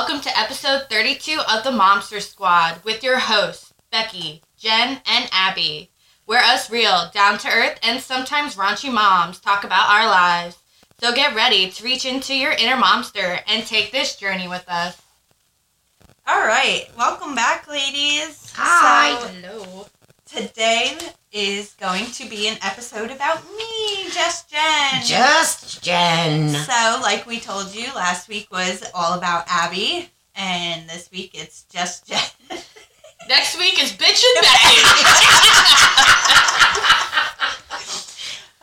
Welcome to episode 32 of the Momster Squad with your hosts, Becci, Jenn, and Abby, where us real, down to earth, and sometimes raunchy moms talk about our lives. So get ready to reach into your inner momster and take this journey with us. All right, welcome back, ladies. Hi. So Hello. Today is going to be an episode about me, Just Jenn. Just Jenn. So, like we told you, last week was all about Abby, and this week it's just Jenn. Next week is Bitch and Becci.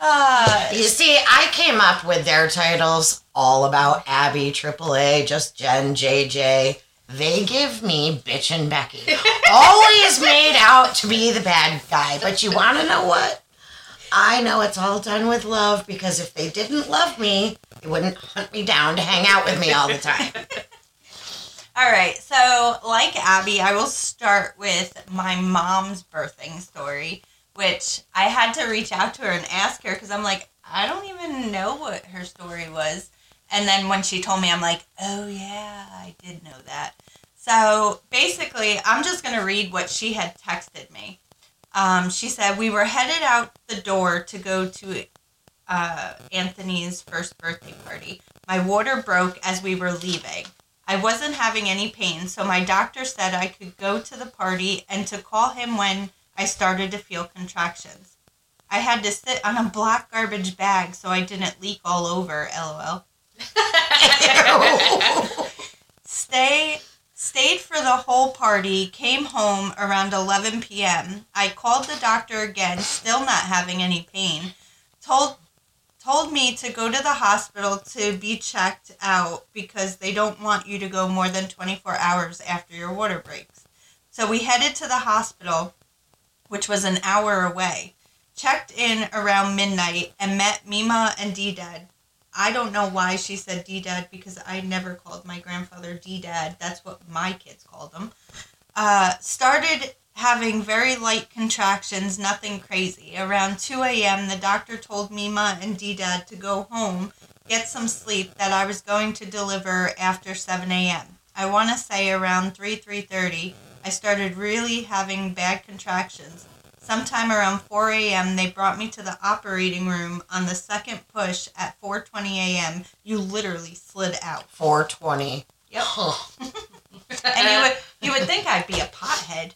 uh, You see, I came up with their titles all about Abby, AAA, Just Jenn, JJ. They give me Bitch and Becky. Always made out to be the bad guy. But you want to know what? I know it's all done with love because if they didn't love me, they wouldn't hunt me down to hang out with me all the time. all right, so like Abby, I will start with my mom's birthing story, which I had to reach out to her and ask her because I'm like, I don't even know what her story was. And then when she told me, I'm like, oh yeah, I did know that. So basically, I'm just going to read what she had texted me. Um, she said, We were headed out the door to go to uh, Anthony's first birthday party. My water broke as we were leaving. I wasn't having any pain, so my doctor said I could go to the party and to call him when I started to feel contractions. I had to sit on a black garbage bag so I didn't leak all over, lol. Stay stayed for the whole party, came home around 11 p.m. I called the doctor again, still not having any pain. Told told me to go to the hospital to be checked out because they don't want you to go more than 24 hours after your water breaks. So we headed to the hospital, which was an hour away. Checked in around midnight and met Mima and D-Dad. I don't know why she said D-Dad because I never called my grandfather D-Dad. That's what my kids called him. Uh, started having very light contractions, nothing crazy. Around 2 a.m., the doctor told Mima and D-Dad to go home, get some sleep, that I was going to deliver after 7 a.m. I want to say around 3, 3.30, I started really having bad contractions. Sometime around 4 a.m., they brought me to the operating room on the second push at 4:20 a.m. You literally slid out. 420. Yep. And you would you would think I'd be a pothead,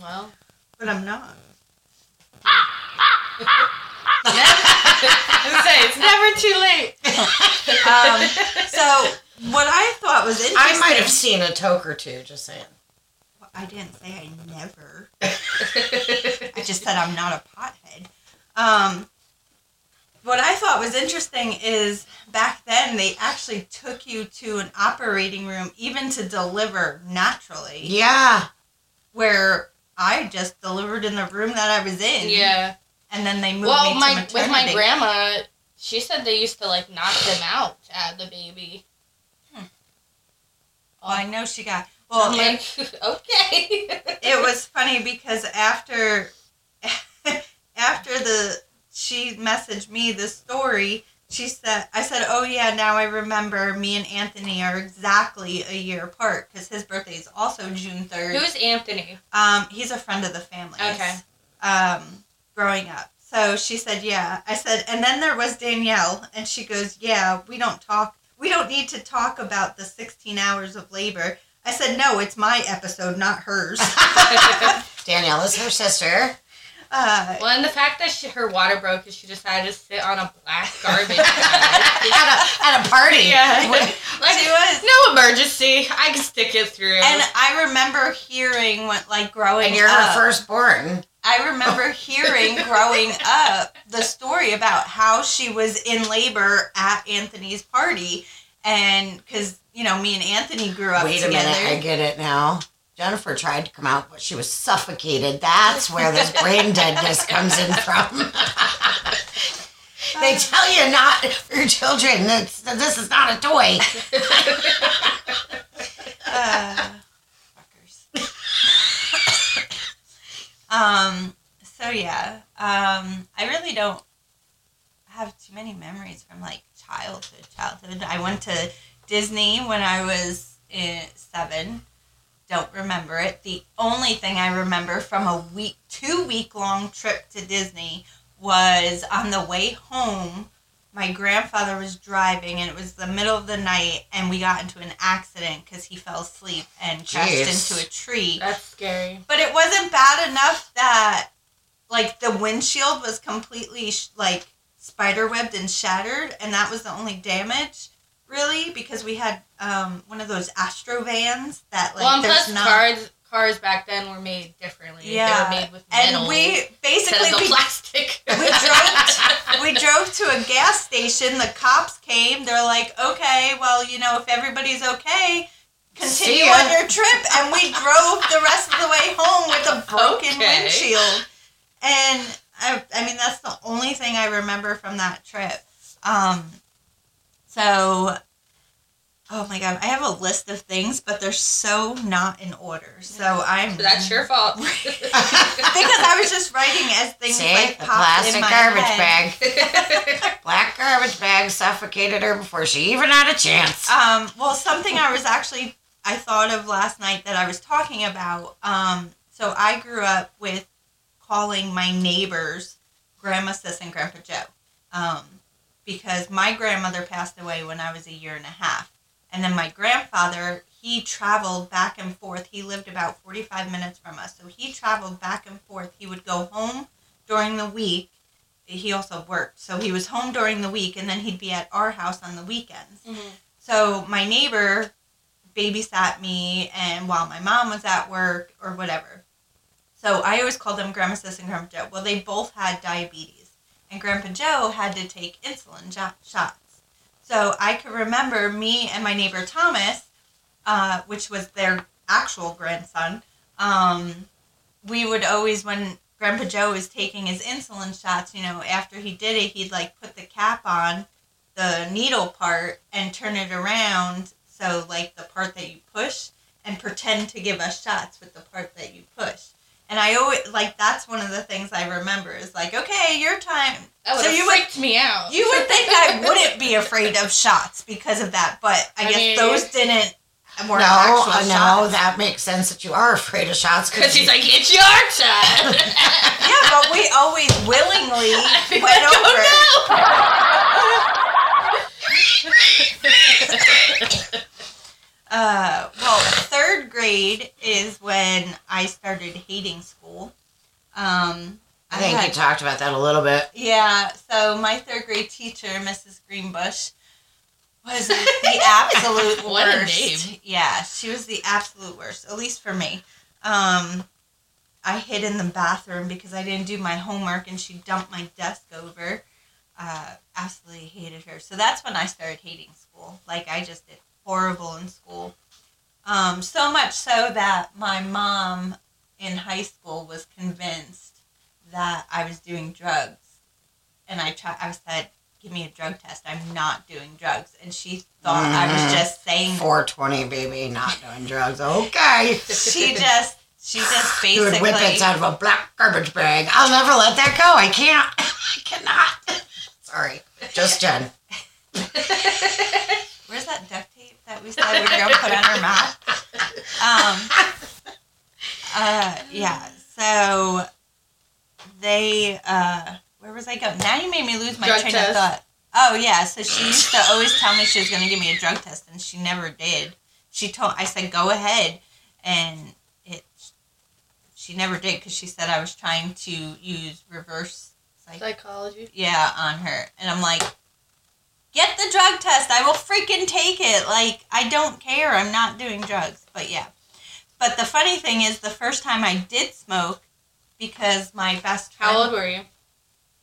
well, but I'm not. I was say, it's never too late. Um, so what I thought was interesting. I might have seen a toke or two, just saying. I didn't say I never. I just said I'm not a pothead. Um, what I thought was interesting is back then they actually took you to an operating room even to deliver naturally. Yeah. Where I just delivered in the room that I was in. yeah. And then they moved Well, me my to with my grandma, she said they used to like knock them out to have the baby. Well, I know she got. Well, like, okay. it was funny because after after the she messaged me the story she said i said oh yeah now i remember me and anthony are exactly a year apart because his birthday is also june 3rd Who's Anthony? um he's a friend of the family Okay. um growing up so she said yeah i said and then there was danielle and she goes yeah we don't talk we don't need to talk about the 16 hours of labor i said no it's my episode not hers Danielle is her sister. uh Well, and the fact that she, her water broke is she decided to sit on a black garbage bag. at a, at a party. Yeah. With- Like, She was. no emergency. I can stick it through. And I remember hearing when, like, growing and you're up. her firstborn. I remember hearing growing up the story about how she was in labor at Anthony's party, and because you know me and Anthony grew up Wait a minute, I get it now. Jennifer tried to come out, but she was suffocated. That's where this brain deadness comes in from. they tell you not for your children that this is not a toy. Uh, fuckers. um. So yeah. Um. I really don't have too many memories from like childhood. Childhood. I went to Disney when I was in seven. Don't remember it. The only thing I remember from a week, two week long trip to Disney was on the way home. My grandfather was driving, and it was the middle of the night, and we got into an accident because he fell asleep and crashed Jeez. into a tree. That's scary. But it wasn't bad enough that, like, the windshield was completely, sh- like, spider webbed and shattered, and that was the only damage, really, because we had um, one of those Astro vans that, like, well, there's not. cars cars back then were made differently. Yeah, They were made with metal and we basically we, plastic. we drove we drove to a gas station. The cops came. They're like, "Okay, well, you know, if everybody's okay, continue on your trip." And we drove the rest of the way home with a broken Okay. windshield. And I, I mean, that's the only thing I remember from that trip. Um, so, oh my god, I have a list of things, but they're so not in order. So I'm. So that's your fault. because I was just writing as things See, like the popped in plastic my garbage head. bag. Black garbage bag suffocated her before she even had a chance. Um, well, something I was actually I thought of last night that I was talking about. Um, so I grew up with calling my neighbors Grandma Sis and Grandpa Joe, um, because my grandmother passed away when I was a year and a half, and then my grandfather he traveled back and forth. He lived about forty five minutes from us, so he traveled back and forth. He would go home during the week. He also worked, so he was home during the week, and then he'd be at our house on the weekends. Mm-hmm. So my neighbor babysat me, and while my mom was at work or whatever. So I always called them Grandma Sis and Grandpa Joe. Well, they both had diabetes, and Grandpa Joe had to take insulin jo- shots. So I could remember me and my neighbor Thomas, uh, which was their actual grandson. Um, we would always, when Grandpa Joe was taking his insulin shots, you know, after he did it, he'd like put the cap on the needle part and turn it around so like the part that you push and pretend to give us shots with the part that you push. And I always like that's one of the things I remember is like, okay, your time. That would So have you would- freaked me out. You would think I wouldn't be afraid of shots because of that, but I, I guess mean- those didn't were no, actual uh, no, that makes sense that you are afraid of shots Because you- he's like, it's your shot. yeah, but we always willingly I'd went like, over. Uh, well, third grade is when I started hating school. Um, I think had- you talked about that a little bit. Yeah, so my third grade teacher, Mrs. Greenbush, was the absolute What a worst. name. Yeah, she was the absolute worst, at least for me. Um, I hid in the bathroom because I didn't do my homework and she dumped my desk over. Uh, absolutely hated her. So that's when I started hating school. Like, I just did horrible in school. Um, so much so that my mom in high school was convinced that I was doing drugs, and I tried. I said, "Give me a drug test. I'm not doing drugs," and she thought I was Mhm. just saying. 420, baby, not doing drugs. Okay. She just, she just You would basically. whip it out of a black garbage bag. I'll never let that go. I can't. I cannot. Sorry. Just Jenn. Where's that tape that we said we were gonna put on her mouth? Um. Uh. Yeah. So they. Uh. Where was I going? Now you made me lose my Drug train test. of thought. Oh yeah. So she used to always tell me she was gonna give me a drug test, and she never did. She told. I said go ahead, and it. She never did because she said I was trying to use reverse psych Psychology. yeah, on her. And I'm like, get the drug test. I will freaking take it. Like, I don't care. I'm not doing drugs. But yeah. But the funny thing is, the first time I did smoke, because my best friend, How old were you?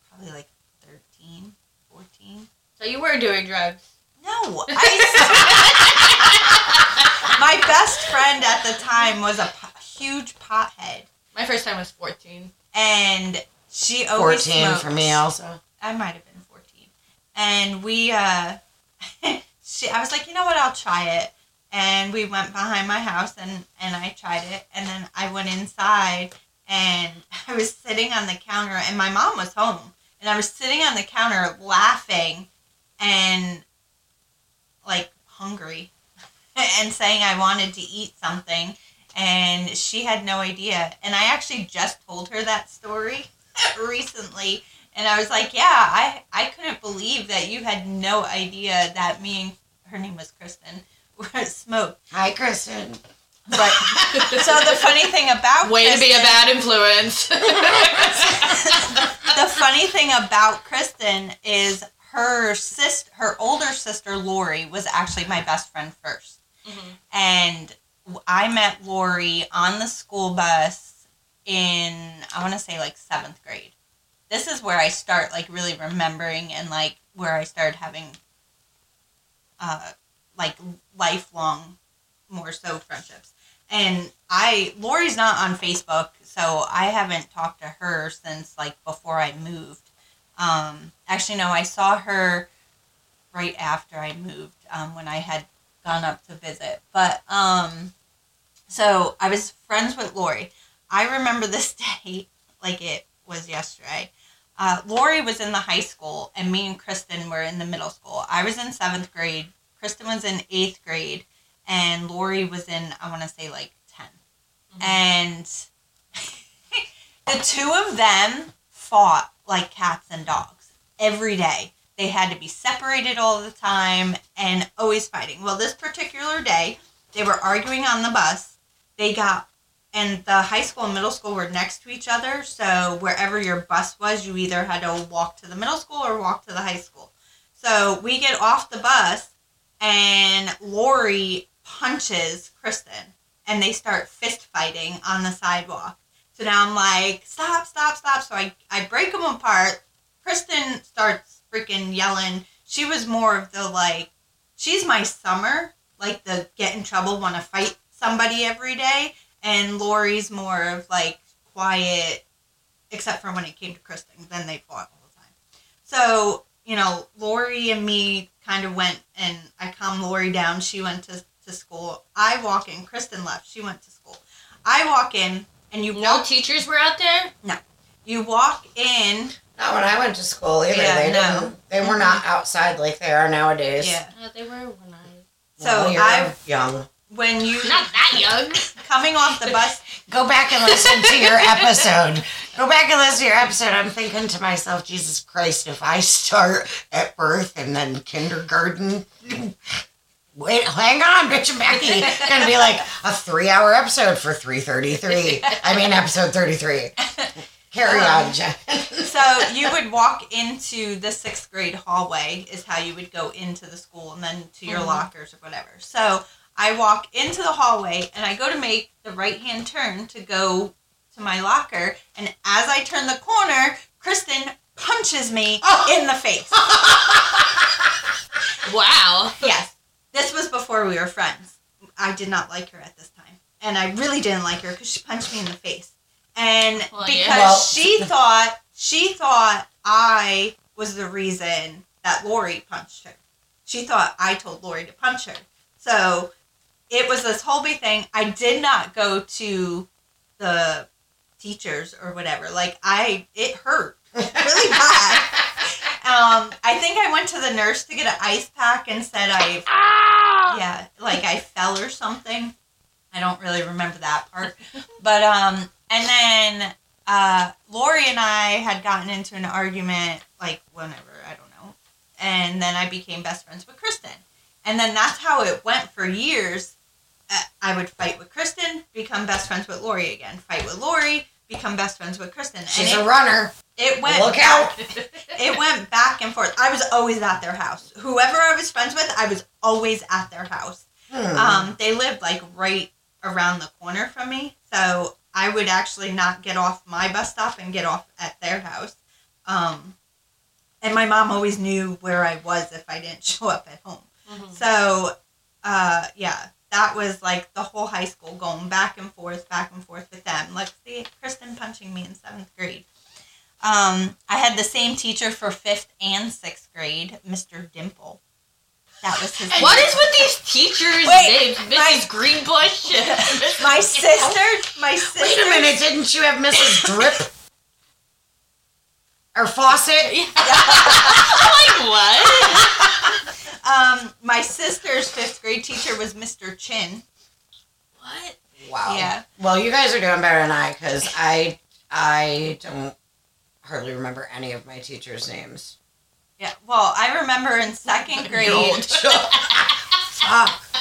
probably like 13, 14. So you were doing drugs. No, I, my best friend at the time was a po- huge pothead. My first time was 14. And she always 14 for me also. I might have been 14. And we, uh, she, I was like, you know what, I'll try it. And we went behind my house and, and I tried it. And then I went inside and I was sitting on the counter and my mom was home. And I was sitting on the counter laughing and like hungry and saying I wanted to eat something, and she had no idea. And I actually just told her that story recently, and I was like, "Yeah, I I couldn't believe that you had no idea that me and her name was Kristen were smoked." Hi, Kristen. But so the funny thing about Way to be a bad influence. the funny thing about Kristen is her sister, her older sister Lori, was actually my best friend 1st Mhm. and I met Lori on the school bus in I want to say like seventh grade. This is where I start like really remembering and like where I started having uh like lifelong more so friendships. And I Lori's not on Facebook, so I haven't talked to her since like before I moved. Um, actually, no, I saw her right after I moved um, when I had gone up to visit. But um, so I was friends with Lori. I remember this day like it was yesterday. Uh, Lori was in the high school, and me and Kristen were in the middle school. I was in seventh grade. Kristen was in eighth grade, and Lori was in I want to say like 10 and the two of them fought like cats and dogs every day. They had to be separated all the time and always fighting. Well, this particular day, they were arguing on the bus. They got, and the high school and middle school were next to each other. So wherever your bus was, you either had to walk to the middle school or walk to the high school. So we get off the bus, and Lori punches Kristen, and they start fist fighting on the sidewalk. So now I'm like, stop, stop, stop. So I, I break them apart. Kristen starts freaking yelling. She was more of the like, she's my summer, like the get in trouble, want to fight somebody every day. And Lori's more of like quiet, except for when it came to Kristen. Then they fought all the time. So, you know, Lori and me kind of went and I calmed Lori down. She went to, to school. I walk in. Kristen left. She went to school. I walk in and you no walk teachers were out there? No, you walk in Not when I went to school either. Yeah, they no. didn't. They were not outside like they are nowadays. yeah Uh, they were when I. so Well, you're i young. When you Not that young. coming off the bus Go back and listen to your episode. Go back and listen to your episode. I'm thinking to myself, Jesus Christ, if I start at birth and then kindergarten, wait, hang on, bitch and Becci. It's gonna be like a three-hour episode for 333. I mean, episode 33. Carry on, Jenn. so you would walk into the sixth grade hallway is how you would go into the school and then to your Mhm. lockers or whatever so i walk into the hallway and i go to make the right hand turn to go to my locker. And as i turn the corner kristen punches me oh. in the face. Wow. yes. This was before we were friends. I did not like her at this time. And i really didn't like her because she punched me in the face. And Well, because yeah. Well- she thought she thought i was the reason that lori punched her. She thought i told lori to punch her. So it was this whole big thing. I did not go to the teachers or whatever. Like i it hurt really bad. Um, I think I went to the nurse to get an ice pack and said I, yeah, like I fell or something. I don't really remember that part, but um, and then uh, Lori and I had gotten into an argument like whenever I don't know, and then I became best friends with Kristen, and then that's how it went for years. I would fight with Kristen, become best friends with Lori again, fight with Lori, become best friends with Kristen, She's and a runner. it went Look back- out. it went back and forth. I was always at their house. Whoever I was friends with, I was always at their house. Hmm. Um, they lived like right around the corner from me, so I would actually not get off my bus stop and get off at their house. Um, and my mom always knew where I was if I didn't show up at home. Mhm. So, uh, yeah, that was like the whole high school going back and forth, back and forth with them. Like, see, Kristen punching me in seventh grade. Um, I had the same teacher for fifth and sixth grade, Mr. Dimple. That was his. What is with these teachers' Wait, names? my- Mrs. Greenbush. my sister? My sister. Wait a minute, didn't you have Mrs. Drip? Or Faucet? like what? Um, my sister's fifth grade teacher was Mr. Chin. What? Wow. Yeah. Well, you guys are doing better than I because I I don't hardly remember any of my teachers' names. Yeah. Well, I remember in second grade.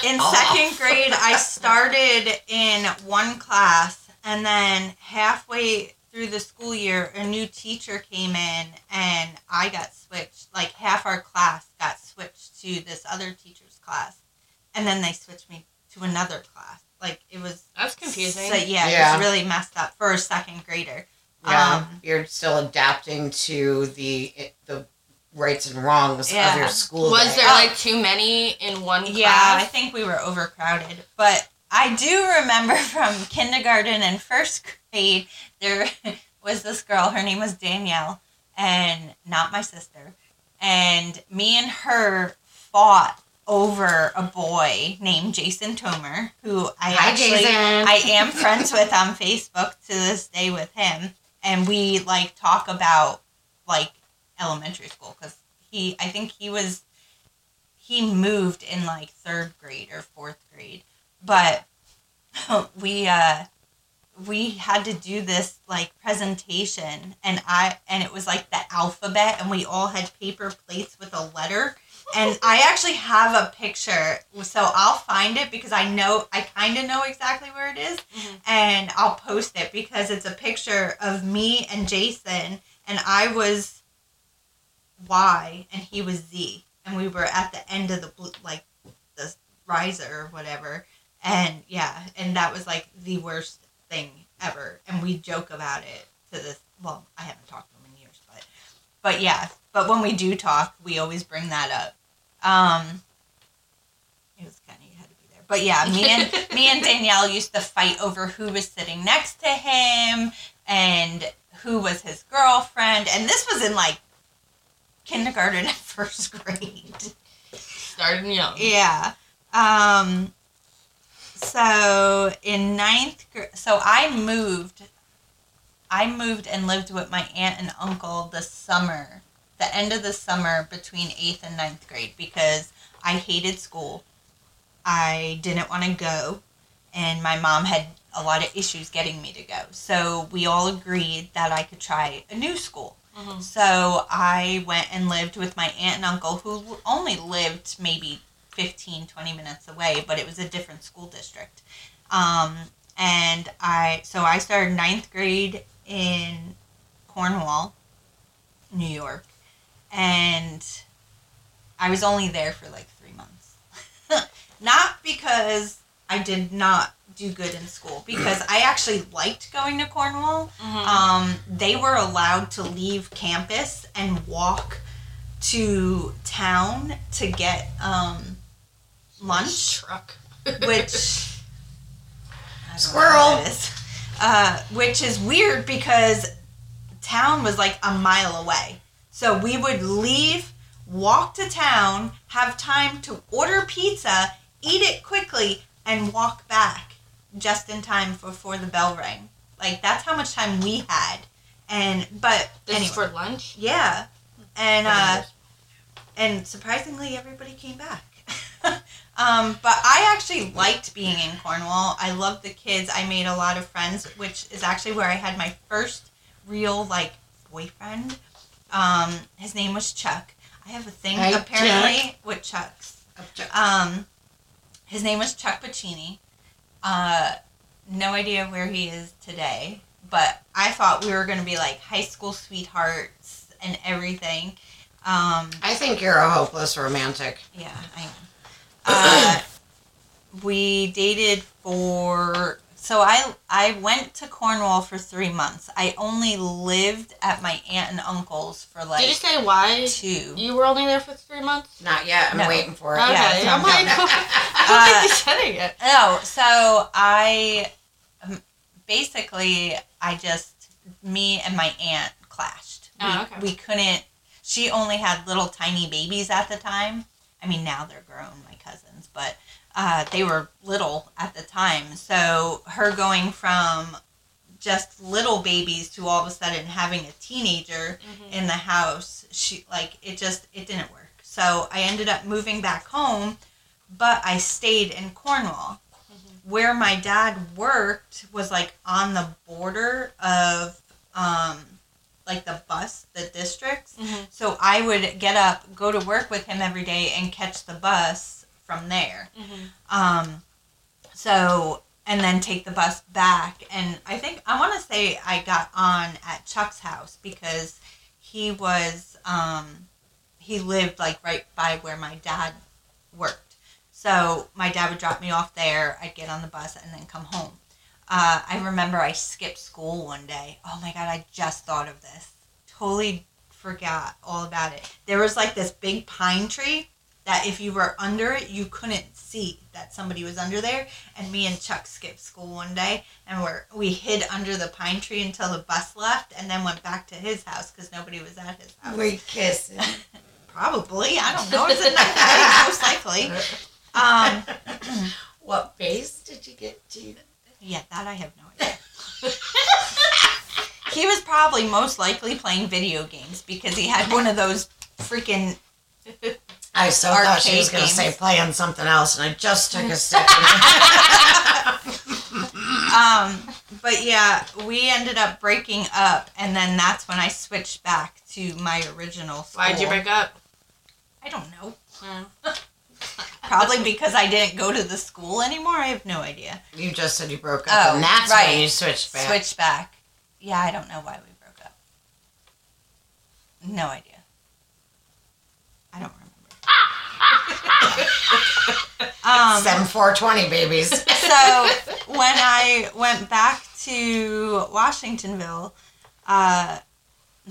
In second grade, I started in one class, and then halfway through the school year, a new teacher came in, and I got switched. Like half our class got switched to this other teacher's class, and then they switched me to another class. Like it was That's confusing. So, yeah, it was really messed up for a second grader. Yeah, Um, you're still adapting to the the rights and wrongs of your school. Was day. there Oh. like too many in one class? Yeah, I think we were overcrowded. But I do remember from kindergarten and first grade, there was this girl. Her name was Danielle, and not my sister. And me and her fought over a boy named Jason Tomer, who I Hi, actually Jason. I am friends with on Facebook to this day with him, and we like talk about like elementary school because he I think he was he moved in like third grade or fourth grade, but we uh we had to do this like presentation and I and it was like the alphabet and we all had paper plates with a letter and I actually have a picture so I'll find it because I know I kind of know exactly where it is Mhm. and I'll post it because it's a picture of me and Jason and I was Y and he was Z and we were at the end of the blue like the riser or whatever and yeah and that was like the worst thing ever and we joke about it to this well I haven't talked to him in years but but yeah but when we do talk we always bring that up um it was kind of you had to be there but yeah me and me and Danielle used to fight over who was sitting next to him and who was his girlfriend and this was in like kindergarten and first grade Starting young. yeah. Um. So in ninth grade, so I moved. I moved and lived with my aunt and uncle the summer, the end of the summer between eighth and ninth grade because I hated school. I didn't want to go, and my mom had a lot of issues getting me to go. So we all agreed that I could try a new school. Mhm. So I went and lived with my aunt and uncle who only lived maybe 15, 20 minutes away, but it was a different school district. Um, and I, so I started ninth grade in Cornwall, New York, and I was only there for like three months. not because I did not do good in school, because I actually liked going to Cornwall Mhm. um, they were allowed to leave campus and walk to town to get um, lunch, Truck. which I don't know Squirrel. is. Uh, which is weird because town was like a mile away. So we would leave, walk to town, have time to order pizza, eat it quickly, and walk back just in time before the bell rang. Like that's how much time we had. And but This anyway, for lunch. yeah, and uh, and surprisingly, everybody came back. Um, but I actually liked being in Cornwall. I loved the kids. I made a lot of friends, which is actually where I had my first real like boyfriend. Um, his name was Chuck. I have a thing Hi, apparently with Chucks. Um, his name was Chuck Pacini. Uh, no idea where he is today, but I thought we were going to be like high school sweethearts and everything. Um, I think you're a hopeless romantic. yeah, I am. Uh, we dated for so I I went to Cornwall for three months. I only lived at my aunt and uncle's for like Did you say why two. you were only there for three months? Not yet. I'm No. waiting for it. Okay, Yeah, I'm no, like. I Uh, don't think you said it yet. No, so I um, basically I just me and my aunt clashed. We, Oh, okay. we couldn't. She only had little tiny babies at the time. I mean, now they're grown, my cousins, but uh, they were little at the time. So her going from just little babies to all of a sudden having a teenager Mm-hmm. in the house, she like it just it didn't work. So I ended up moving back home, but I stayed in Cornwall. Where my dad worked was like on the border of um, like the bus, the districts. Mhm. So I would get up, go to work with him every day, and catch the bus from there. Mhm. Um, so and then take the bus back. And I think I want to say I got on at Chuck's house because he was um, he lived like right by where my dad worked. So my dad would drop me off there. I'd get on the bus and then come home. Uh, I remember I skipped school one day. Oh my god! I just thought of this. Totally forgot all about it. There was like this big pine tree that if you were under it, you couldn't see that somebody was under there. And me and Chuck skipped school one day, and we're we hid under the pine tree until the bus left, and then went back to his house because nobody was at his house. We kissing. Probably, I don't know. It's a night night, most likely. Um, what base did you get to? yeah, that I have no idea. he was probably most likely playing video games because he had one of those freaking I so thought she was going to say games. playing something else, and I just took a sip. um but yeah we ended up breaking up and then that's when i switched back to my original school Why'd you break up? i don't know Mm. probably because i didn't go to the school anymore i have no idea you just said you broke up, Oh, and that's right. when you switched back. switched back yeah i don't know why we broke up no idea i don't remember um Seven four twenty babies. so when I went back to Washingtonville, uh,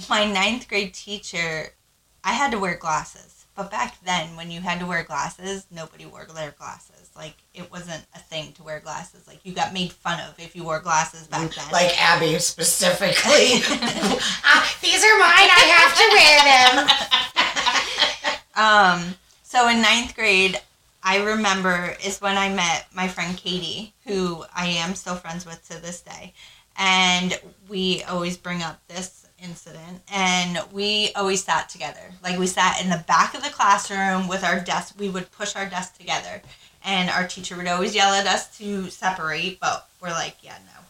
my ninth grade teacher, I had to wear glasses. But back then, when you had to wear glasses, nobody wore their glasses. Like it wasn't a thing to wear glasses. Like you got made fun of if you wore glasses back then. Like Abby specifically. Ah, these are mine. I have to wear them. Um, so in ninth grade, I remember is when I met my friend Katie, who I am still friends with to this day. And we always bring up this incident and we always sat together. Like we sat in the back of the classroom with our desk. We would push our desk together and our teacher would always yell at us to separate, but we're like, yeah, no.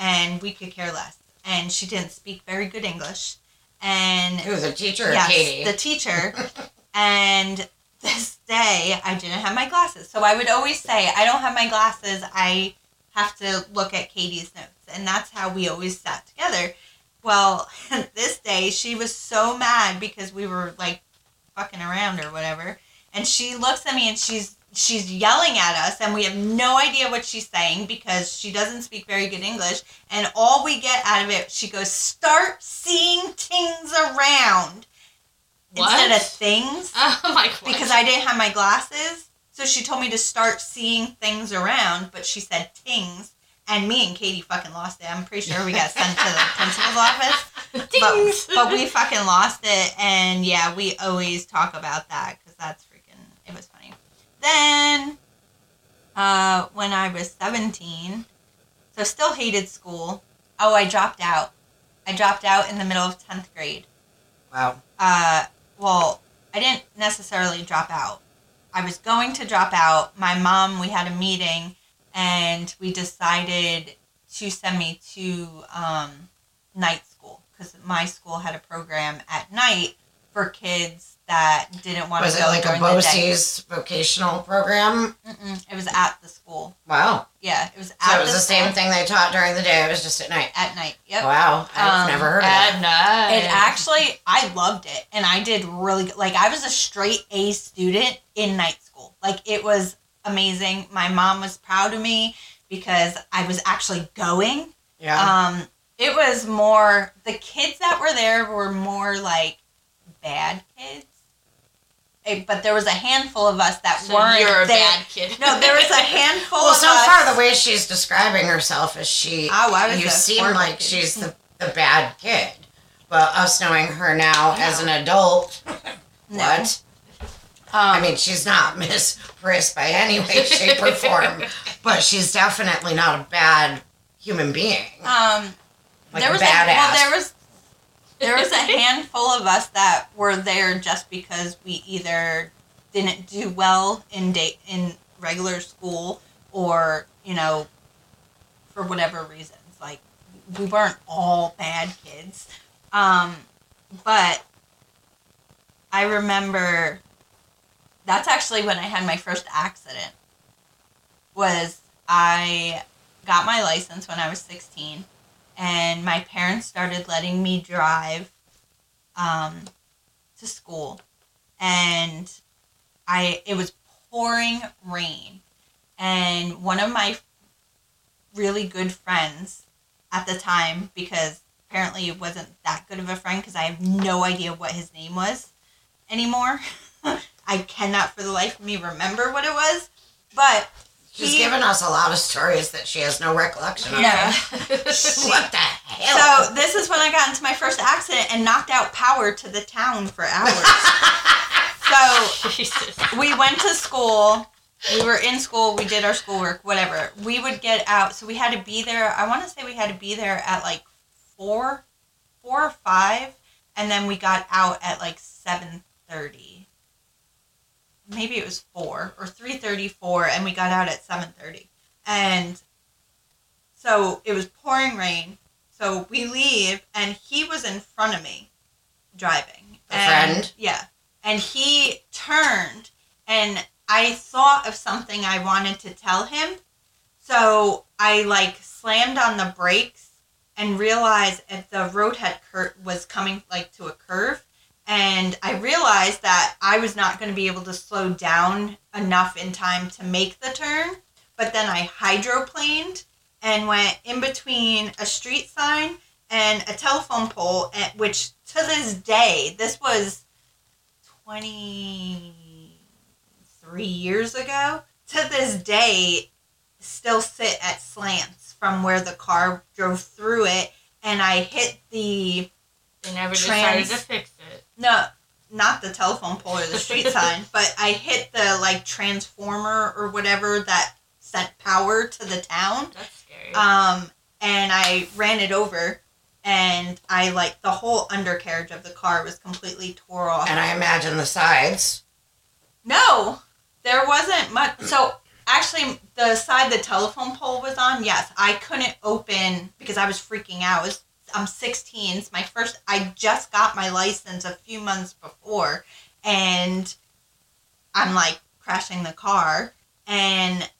And we could care less. And she didn't speak very good English. And Who, a teacher yes, Katie? the teacher. and this day, I didn't have my glasses. So I would always say, I don't have my glasses. I have to look at Katie's notes. And that's how we always sat together. Well, this day, she was so mad because we were like fucking around or whatever. And she looks at me and she's she's yelling at us and we have no idea what she's saying because she doesn't speak very good English and all we get out of it she goes start seeing things around instead of things Oh my god. because I didn't have my glasses. So she told me to start seeing things around, but she said things. And me and Katie fucking lost it. I'm pretty sure we got sent to the principal's office. Dings. But, but we fucking lost it. And yeah, we always talk about that because that's freaking, it was funny. Then, uh, when I was 17, so still hated school. Oh, I dropped out. I dropped out in the middle of 10th grade wow. uh, well, I didn't necessarily drop out. I was going to drop out. My mom, we had a meeting, and we decided to send me to um, night school because my school had a program at night for kids that didn't want to. Was to it go like a during the day. BOCES vocational program? Mm-mm, it was at the school. Wow. Yeah, it was At So at it was the same thing they taught during the day. It was just at night. at night. Yep. Wow. I've Um, never heard of it. At that. night. It actually, I loved it, and I did really good. Like I was a straight A student in night school. Like it was amazing. My mom was proud of me because I was actually going. Yeah. Um, it was more the kids that were there were more like bad kids, but there was a handful of us that so weren't. you're a there. bad kid. No, there was a handful well, of so us. far the way she's describing herself is she. Oh, I was you a seem like kid. she's the, the bad kid. But us knowing her now as an adult, No. what? Um, I mean, she's not Miss Priss by any way, shape, or form, but she's definitely not a bad human being. um, Like there a was badass. A, well, there was there was a handful of us that were there just because we either didn't do well in date in regular school or you know for whatever reasons. Like we weren't all bad kids. Um but i remember that's actually when i had my first accident was i got my license when i was 16 and my parents started letting me drive um, to school. And i it was pouring rain. And one of my really good friends at the time because apparently it wasn't that good of a friend because i have no idea what his name was anymore. I cannot for the life of me remember what it was. But She's he- given us a lot of stories that she has no recollection of. No. What the hell? So this is when I got into my first accident and knocked out power to the town for hours. so Jesus. we went to school. We were in school. We did our schoolwork. Whatever. We would get out. So we had to be there. I want to say we had to be there at like four, four or five, and then we got out at like seven thirty. Maybe it was four or three thirty four, and we got out at seven thirty. And so it was pouring rain. So we leave, and he was in front of me, driving. And- friend? Yeah, and he turned, and I thought of something I wanted to tell him. So I like slammed on the brakes and realized that the road had cur- was coming like to a curve, and I realized that I was not going to be able to slow down enough in time to make the turn. But then I hydroplaned and went in between a street sign and a telephone pole, at which to this day, this was 23 years ago, to this day, still sit at slants from where the car drove through it. And I hit the, They never Trans- decided to fix it. No, not the telephone pole or the street sign, but I hit the like transformer or whatever that sent power to the town. That's scary. Um, and I ran it over, and I like the whole undercarriage of the car was completely tore off. And I imagine the sides. no, there wasn't much. So actually, the side the telephone pole was on, yes, I couldn't open because I was freaking out. It was, I'm 16. It's my first. I just got my license a few months before, and I'm like crashing the car, and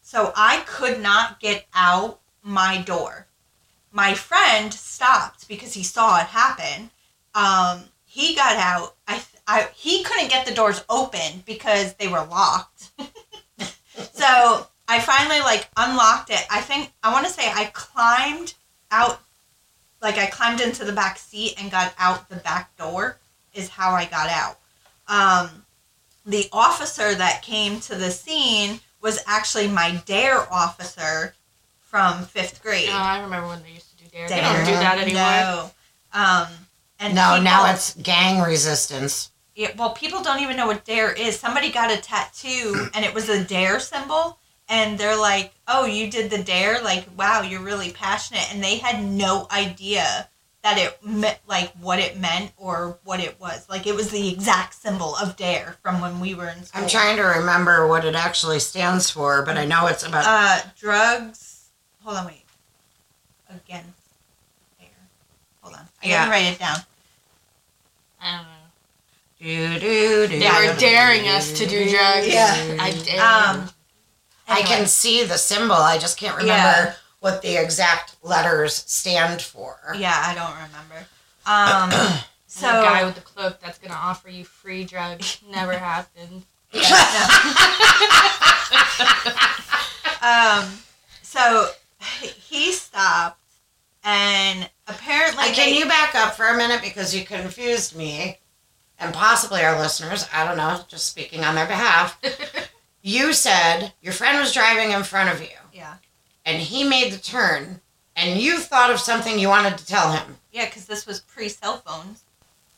so I could not get out my door. My friend stopped because he saw it happen. Um, he got out. I, I he couldn't get the doors open because they were locked. so I finally like unlocked it. I think I want to say I climbed out, like I climbed into the back seat and got out the back door. Is how I got out. Um, the officer that came to the scene was actually my dare officer from fifth grade. Oh, I remember when they used to do dare. They don't do that anymore. No. Um, and no, people- now it's gang resistance. yeah, well, people don't even know what dare is. Somebody got a tattoo and it was a dare symbol, and they're like, "Oh, you did the dare! Like, wow, you're really passionate." And they had no idea that it meant like what it meant or what it was. Like, it was the exact symbol of dare from when we were in school. I'm trying to remember what it actually stands for, but I know it's about. Uh, drugs. Hold on, wait. Again, dare. Hold on. I Yeah. gotta write it down. I don't know. Doo, doo, doo, They were doo, daring us to do drugs. Yeah. I dare. Um, I can see the symbol. I just can't remember Yeah. what the exact letters stand for. Yeah, I don't remember. Um, so, so the guy with the cloak that's gonna offer you free drugs never happened. um, so he stopped, and apparently, Uh, Can they- you back up for a minute because you confused me and possibly our listeners? I don't know, just speaking on their behalf. you said your friend was driving in front of you Yeah, and he made the turn and you thought of something you wanted to tell him. yeah, because this was pre cell phones.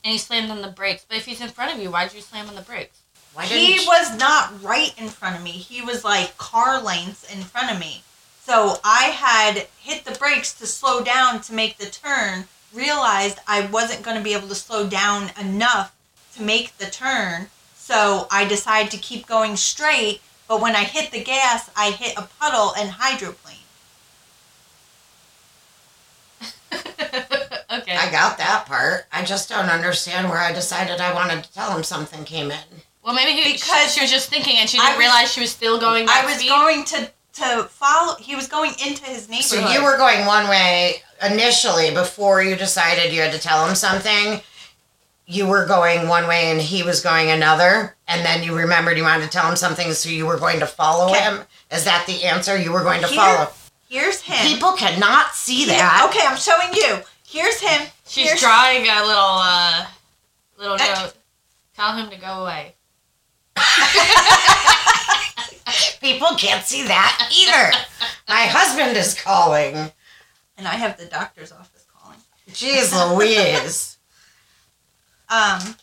And he slammed on the brakes. But if he's in front of you, why'd you slam on the brakes? Why He didn't was not right in front of me. He was like car lengths in front of me. So I had hit the brakes to slow down to make the turn, realized I wasn't going to be able to slow down enough to make the turn. So I decide to keep going straight. But when I hit the gas, I hit a puddle and hydroplane. okay. I got that part. I just don't understand where I decided I wanted to tell him something came in. well, maybe he, Because she was just thinking and she didn't was- realize she was still going I was speed. going to to follow. He was going into his neighborhood. So you were going one way initially before you decided you had to tell him something. You were going one way and he was going another, and then you remembered you wanted to tell him something, so you were going to follow Okay. him. Is that the answer? You were going to Here- follow. Here's him. People cannot see Here- that. Okay, I'm showing you. Here's him. She's Here's- drawing a little uh little Uh, note. Tell him to go away. People can't see that either. My husband is calling. And I have the doctor's office calling. Jeez Louise. Um,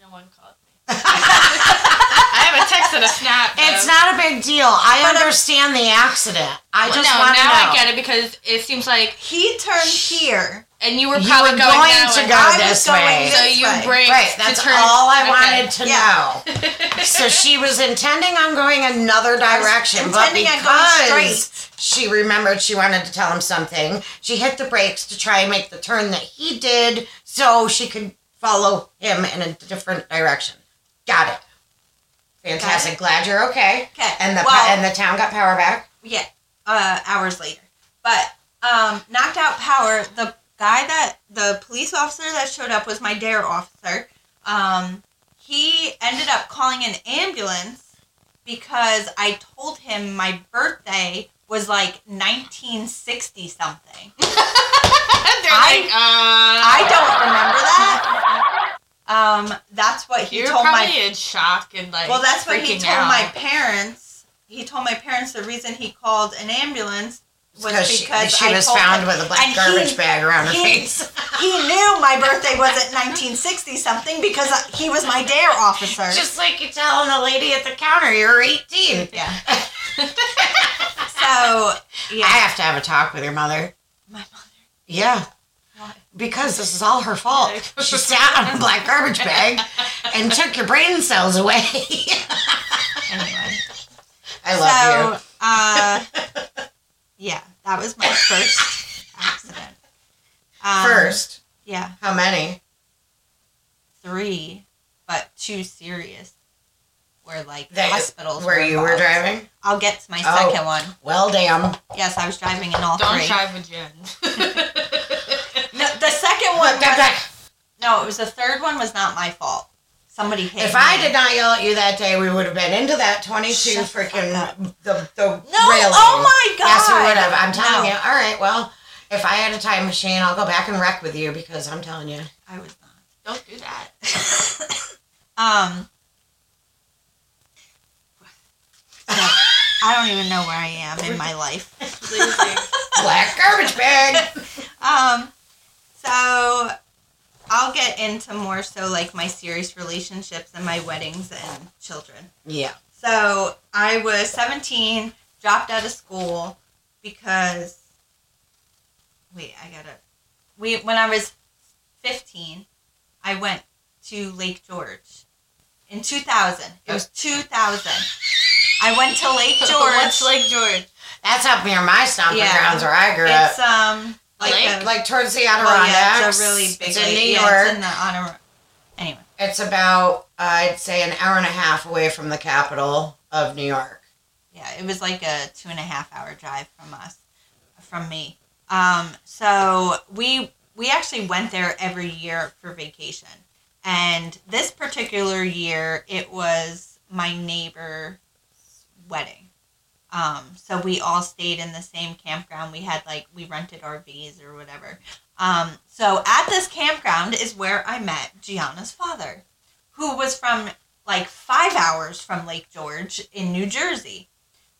No one called me. I have a text and a snap. though. It's not a big deal. I But, uh, understand the accident. I Well, just no, want to now know. I get it because it seems like, he turned here. and you were You probably were going, going that to way. go I was this going way. So this you way. break Right, that's turn. all I Okay. wanted to Yeah. know. So she was intending on going another direction, but intending on going because she remembered she wanted to tell him something, she hit the brakes to try and make the turn that he did so she could follow him in a different direction. Got it. Fantastic. Glad you're okay. Okay. And the well, and the town got power back. yeah, uh, hours later. But um, knocked out power. The guy that the police officer that showed up was my D.A.R.E. officer. Um, he ended up calling an ambulance because I told him my birthday was like 1960 something. They're I- like, uh, I don't remember that. Um, that's what he You're told probably my in shock and like. Well, that's what he told out. my parents. He told my parents the reason he called an ambulance was Because she, she was found him- with a black garbage he- bag around her he- face. He knew my birthday wasn't 1960 something because he was my D.A.R.E. officer. Just like you telling the lady at the counter you're 18. yeah. So yeah, I have to have a talk with your mother. my mother. Yeah. Why? Because this is all her fault. She sat on a black garbage bag and took your brain cells away. Anyway, I love you. so uh, yeah, that was my first accident. Um. First, yeah, how many? three, but two serious. Where like That- hospitals Where were you were driving? I'll get to my Oh. second one. Well, damn. Yes, I was driving in all Don't three. drive with Jenn. No, the second one. Look, that- Was, no, it was the third one. Was not my fault. Somebody hit. If me. I did not yell at you that day, we would have been into that 22 Shut the freaking the the No. railing. Oh my god. Yes, we would have. I'm telling No, you. All right, well, if I had a time machine, I'll go back and wreck with you because I'm telling you. I would not. Don't do that. Um. I don't even know where I am in my life. Black garbage bag. Um, so I'll get into more so like my serious relationships and my weddings and children. yeah. So I was 17, dropped out of school because wait, I gotta we when I was 15, I went to Lake George in 2000. It was 2000. I went to Lake George. What's Lake George? That's up near my stomping Yeah. grounds where I grew up. It's um like lake? a, Like towards the well, Adirondacks. yeah, it's a really big It's in. New Yeah, York. it's in the Adirondacks. Anyway, It's about, uh, I'd say, an hour and a half away from the capital of New York. yeah, it was like a two and a half hour drive from us, from me. Um, so we we actually went there every year for vacation, and this particular year it was my neighbor's wedding. Um, so we all stayed in the same campground. We had like we rented RVs or whatever. Um, so at this campground is where I met Gianna's father, who was from like five hours from Lake George in New Jersey.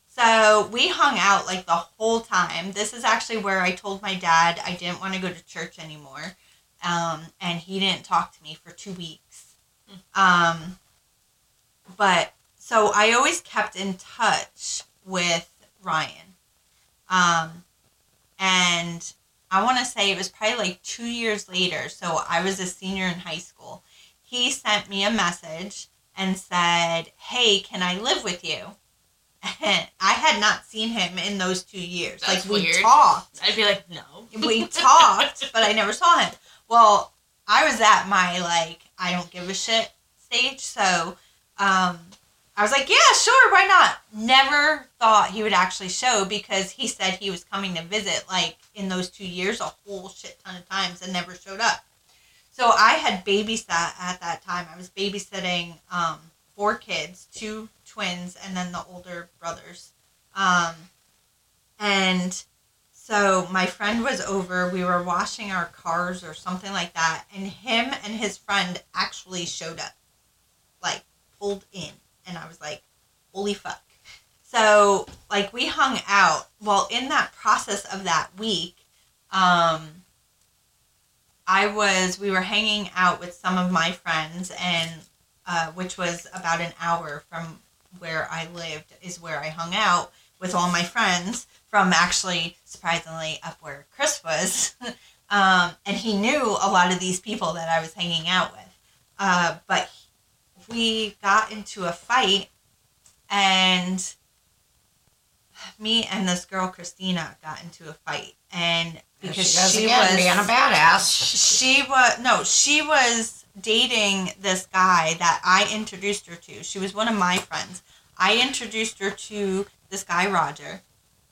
So we hung out like the whole time. This is actually where I told my dad I didn't want to go to church anymore. Um, and he didn't talk to me for two weeks. Um, but so I always kept in touch with Ryan. Um, and I want to say it was probably like two years later. So I was a senior in high school. He sent me a message and said, Hey, can I live with you? And I had not seen him in those two years. That's like we weird. talked. I'd be like, no. We talked, but I never saw him. Well, I was at my like I don't give a shit stage, so um I was like, yeah, sure, why not? Never thought he would actually show because he said he was coming to visit like in those two years a whole shit ton of times and never showed up. So I had babysat at that time. I was babysitting um, four kids, two twins, and then the older brothers. Um, and so my friend was over. We were washing our cars or something like that, and him and his friend actually showed up, like pulled in, and I was like, "Holy fuck!" So like we hung out. Well, in that process of that week, um, I was we were hanging out with some of my friends, and uh, which was about an hour from where I lived, is where I hung out with all my friends from actually surprisingly up where Chris was. um, and he knew a lot of these people that I was hanging out with. Uh, but we got into a fight, and me and this girl Christina got into a fight, and because she she was being a badass. she was no she was dating this guy that i introduced her to. She was one of my friends. I introduced her to this guy roger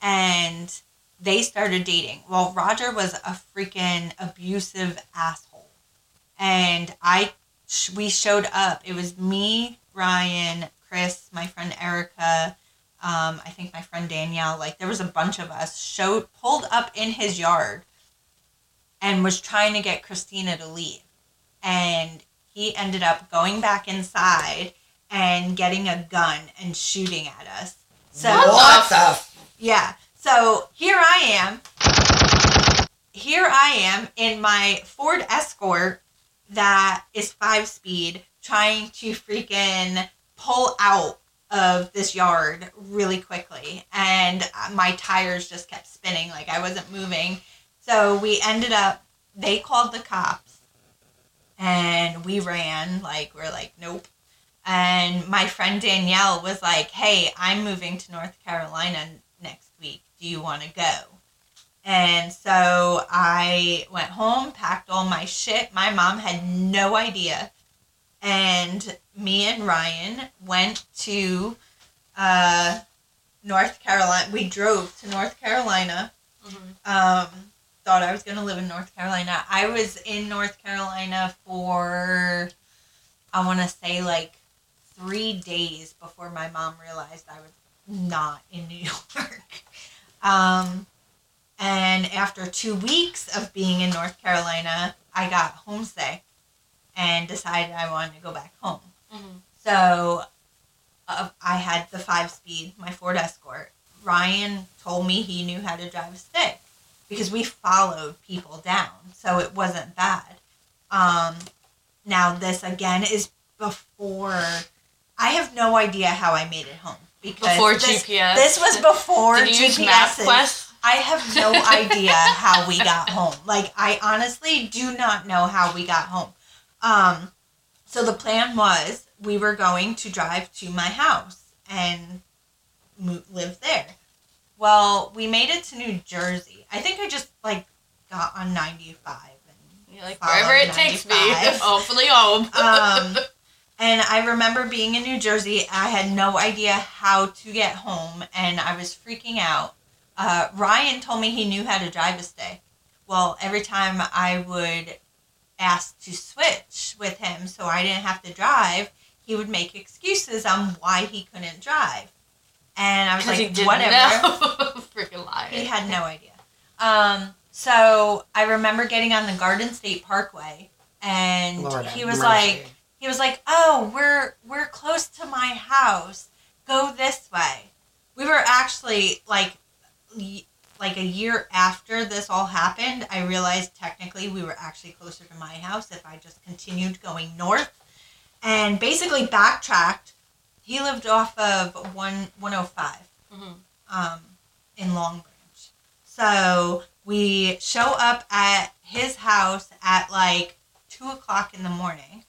and they started dating. Well roger was a freaking abusive asshole. And i we showed up it was me ryan chris my friend erica um, i think my friend danielle like there was a bunch of us showed pulled up in his yard and was trying to get Christina to leave. And he ended up going back inside and getting a gun and shooting at us. So what the? Yeah. So here I am. Here I am in my Ford Escort that is five speed trying to freaking pull out of this yard really quickly. And uh, my tires just kept spinning like I wasn't moving. So we ended up, they called the cops and we ran. Like, we're like, nope. And my friend Danielle was like, hey, I'm moving to North Carolina next week. Do you want to go? And so I went home, packed all my shit. My mom had no idea. And me and Ryan went to uh, North Carolina. We drove to North Carolina. Um, thought I was going to live in North Carolina. I was in North Carolina for, I want to say, like three days before my mom realized I was not in New York. Um, and after two weeks of being in North Carolina, I got homesick and decided I wanted to go back home. Mhm. So uh, I had the five speed, my Ford Escort. Ryan told me he knew how to drive a stick because we followed people down, so it wasn't bad. Um, now this again is before. I have no idea how I made it home because Before this, GPS. This was before Did you use GPS. I have no idea how we got home. Like I honestly do not know how we got home. Um, so the plan was we were going to drive to my house and live there. Well, we made it to New Jersey. I think I just like got on ninety five and You're like, wherever it takes me. Hopefully home. um, and I remember being in New Jersey. I had no idea how to get home, and I was freaking out. Uh, Ryan told me he knew how to drive a stick. Well, every time I would ask to switch with him so I didn't have to drive, he would make excuses on why he couldn't drive. And I was 'Cause he like, didn't whatever. know. Freaking liar. He had no idea. Um, so I remember getting on the Garden State Parkway, and Lord he was mercy. like, he was like, "Oh, we're we're close to my house. Go this way." We were actually like, y- like a year after this all happened. I realized technically we were actually closer to my house if I just continued going north, and basically backtracked. He lived off of one one hundred five Mhm. um, in Long Branch. So We show up at his house at like two o'clock in the morning.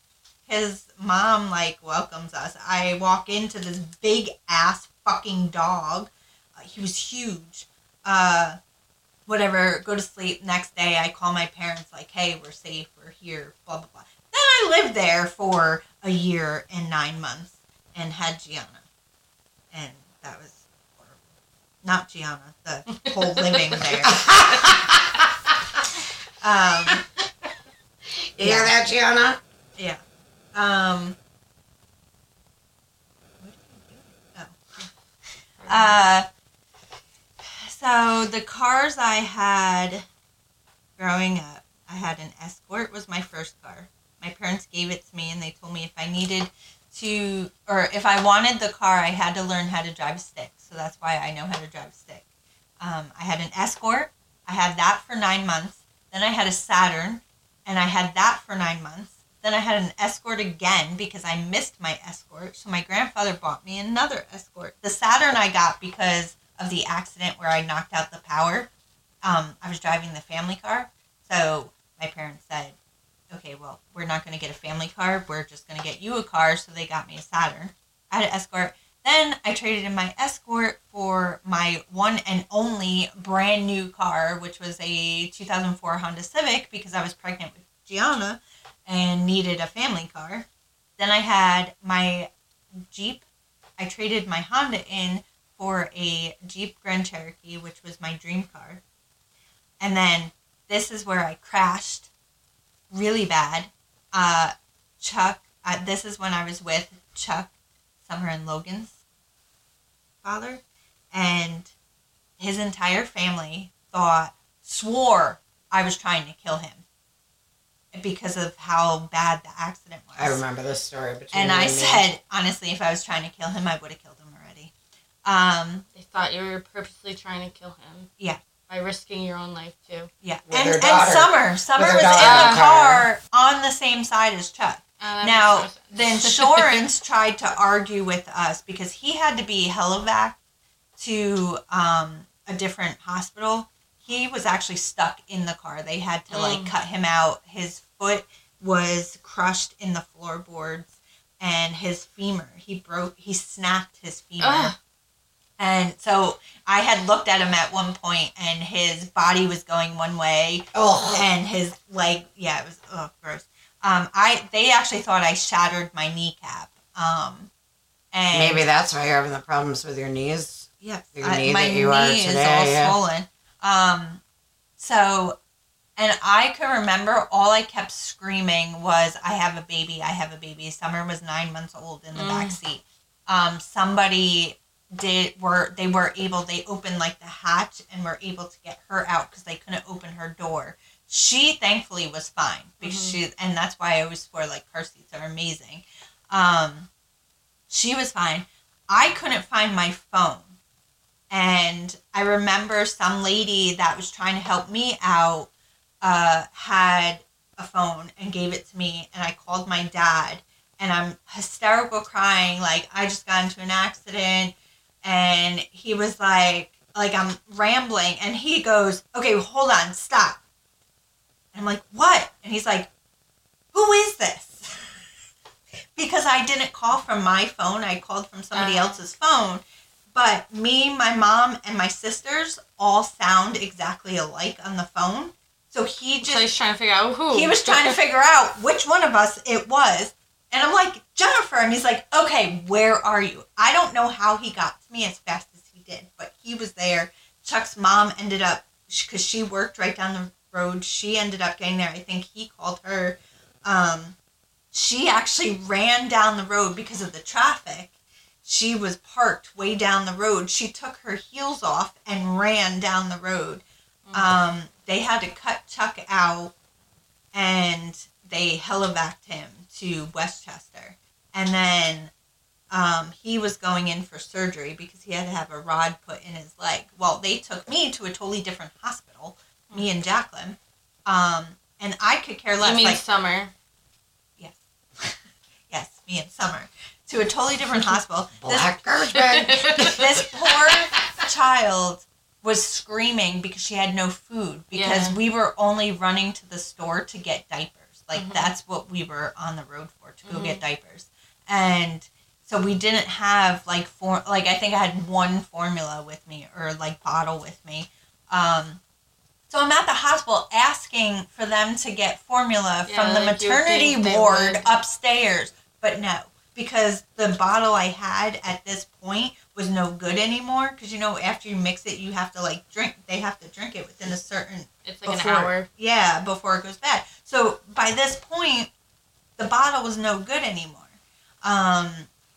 His mom like welcomes us. I walk into this big ass fucking dog. Uh, he was huge. Uh, whatever. Go to sleep. Next day, I call my parents like, "Hey, we're safe. We're here." Blah blah blah. Then I lived there for a year and nine months and had Gianna, and that was horrible. Not Gianna. The whole living there. Um, You hear that, Gianna? yeah. Um, what are you doing? Oh. Uh, so the cars I had growing up, I had an Escort was my first car. My parents gave it to me and they told me if I needed to or if I wanted the car, I had to learn how to drive a stick. So that's why I know how to drive a stick. Um, I had an Escort. I had that for nine months. Then I had a Saturn, and I had that for nine months. Then I had an Escort again because I missed my Escort. So my grandfather bought me another Escort. The Saturn I got because of the accident where I knocked out the power. Um, I was driving the family car. So my parents said, okay, well, we're not going to get a family car. We're just going to get you a car. So they got me a Saturn. I had an Escort. Then I traded in my Escort for my one and only brand new car, which was a 2004 Honda Civic because I was pregnant with Gianna and needed a family car. Then I had my Jeep. I traded my Honda in for a Jeep Grand Cherokee, which was my dream car. And then this is where I crashed really bad. Uh, Chuck, uh, this is when I was with Chuck, Summer and Logan's father, and his entire family thought, swore I was trying to kill him because of how bad the accident was. I remember this story between And I me. said, honestly, if I was trying to kill him, I would have killed. Um, They thought you were purposely trying to kill him. Yeah. By risking your own life too. yeah. With and, and. Summer, Summer her was in the car on the same side as Chuck. Uh, Now, makes the insurance tried to argue with us because he had to be helivac to um, a different hospital. He was actually stuck in the car. They had to like Mm. cut him out. His foot was crushed in the floorboards, and his femur. He broke. He snapped his femur. Ugh. And so I had looked at him at one point, and his body was going one way, Oh, and his leg yeah it was oh gross um i they actually thought i shattered my kneecap um and maybe that's why you're having the problems with your knees. yeah your knee my that you are knee is all yeah. swollen um so and i can remember all i kept screaming was i have a baby i have a baby summer was nine months old in the Mm. back seat um somebody did were they were able they opened like the hatch and were able to get her out because they couldn't open her door. She thankfully was fine because Mhm. she and that's why i always swore like car seats are amazing. Um she was fine. I couldn't find my phone. And i remember some lady that was trying to help me out uh had a phone and gave it to me and i called my dad and i'm hysterical crying like i just got into an accident and he was like like i'm rambling. And he goes okay hold on stop. And i'm like what? And he's like who is this? Because i didn't call from my phone. I called from somebody Uh-huh. else's phone. But me my mom and my sisters all sound exactly alike on the phone. So he just So he's trying to figure out who. he was trying to figure out which one of us it was. And I'm like, Jennifer. And he's like, okay, where are you? I don't know how he got to me as fast as he did, but he was there. Chuck's mom ended up, because she worked right down the road, she ended up getting there. I think he called her. Um, she actually ran down the road because of the traffic. She was parked way down the road. She took her heels off and ran down the road. Um, they had to cut Chuck out and they helivaced him to Westchester. And then um, he was going in for surgery because he had to have a rod put in his leg. Well, they took me to a totally different hospital, me and Jacqueline. Um, and I could care less. You mean like, summer? yes, yes, me and Summer to a totally different hospital. This Black garbage bag. this poor child was screaming because she had no food because Yeah. we were only running to the store to get diapers. Like Mhm. that's what we were on the road for to go Mhm. get diapers. And so we didn't have like for like I think I had one formula with me or like bottle with me. Um so I'm at the hospital asking for them to get formula Yeah, from the like maternity ward upstairs, but no, because the bottle I had at this point was no good anymore. Because you know, after you mix it, you have to like drink. They have to drink it within a certain It's like before- an hour. yeah before it goes bad. So by this point, the bottle was no good anymore. Um,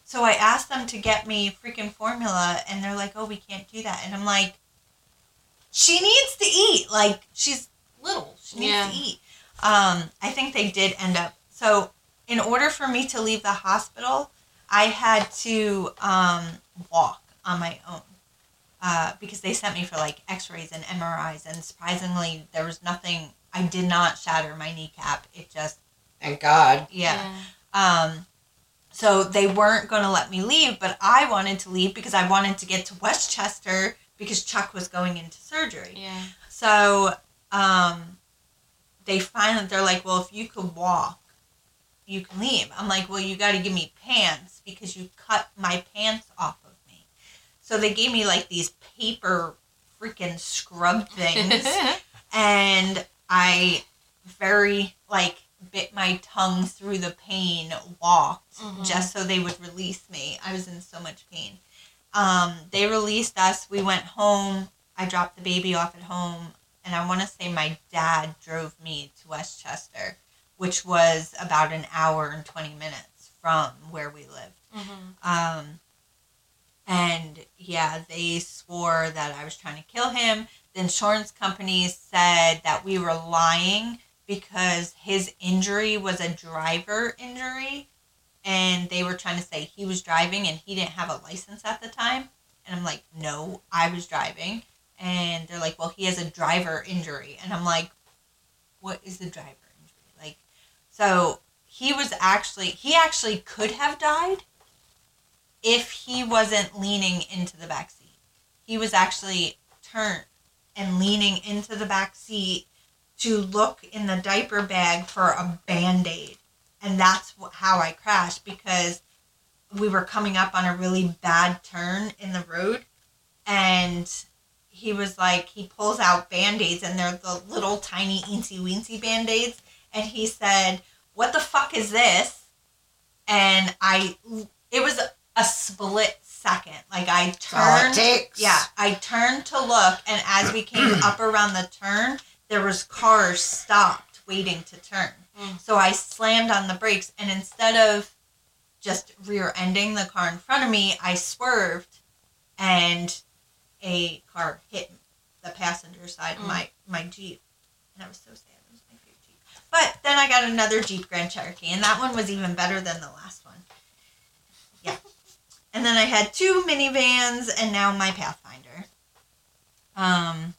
so I asked them to get me freaking formula, and they're like, "Oh, we can't do that." And I'm like, "She needs to eat. Like she's little. She needs Yeah. to eat." Um, I think they did end up. So in order for me to leave the hospital, I had to um, walk on my own uh, because they sent me for like X-rays and MRIs, and surprisingly, there was nothing. I did not shatter my kneecap. It just Thank God. yeah. Um, so they weren't going to let me leave, but I wanted to leave because I wanted to get to Westchester because Chuck was going into surgery. Yeah. So um, they finally they're like, well, if you could walk, you can leave. I'm like, well, you got to give me pants because you cut my pants off of me. So they gave me like these paper freaking scrub things, and I very like bit my tongue through the pain, walked Mhm. just so they would release me. I was in so much pain. Um, they released us. We went home. I dropped the baby off at home, and I want to say my dad drove me to Westchester, which was about an hour and twenty minutes from where we lived. Mhm. Um, and yeah, they swore that I was trying to kill him. The insurance company said that we were lying because his injury was a driver injury, and they were trying to say he was driving and he didn't have a license at the time. And I'm like, no, I was driving. And they're like, well, he has a driver injury. And I'm like, what is the driver injury? Like, so he was actually, he actually could have died if he wasn't leaning into the back seat. He was actually turned and leaning into the back seat to look in the diaper bag for a band aid. And that's how I crashed because we were coming up on a really bad turn in the road. And he was like, he pulls out band aids, and they're the little tiny eensy weensy band aids. And he said, What the fuck is this? And I, it was a split second. Like I That's all it turned. Yeah, I turned to look, and as we came up around the turn, there was cars stopped waiting to turn. Mm. So I slammed on the brakes, and instead of just rear-ending the car in front of me, I swerved, and a car hit the passenger side of Mm. my my Jeep, and I was so sad. It was my favorite Jeep. But then I got another Jeep Grand Cherokee, and that one was even better than the last one. Yeah. And then I had two minivans, and now my Pathfinder. Um,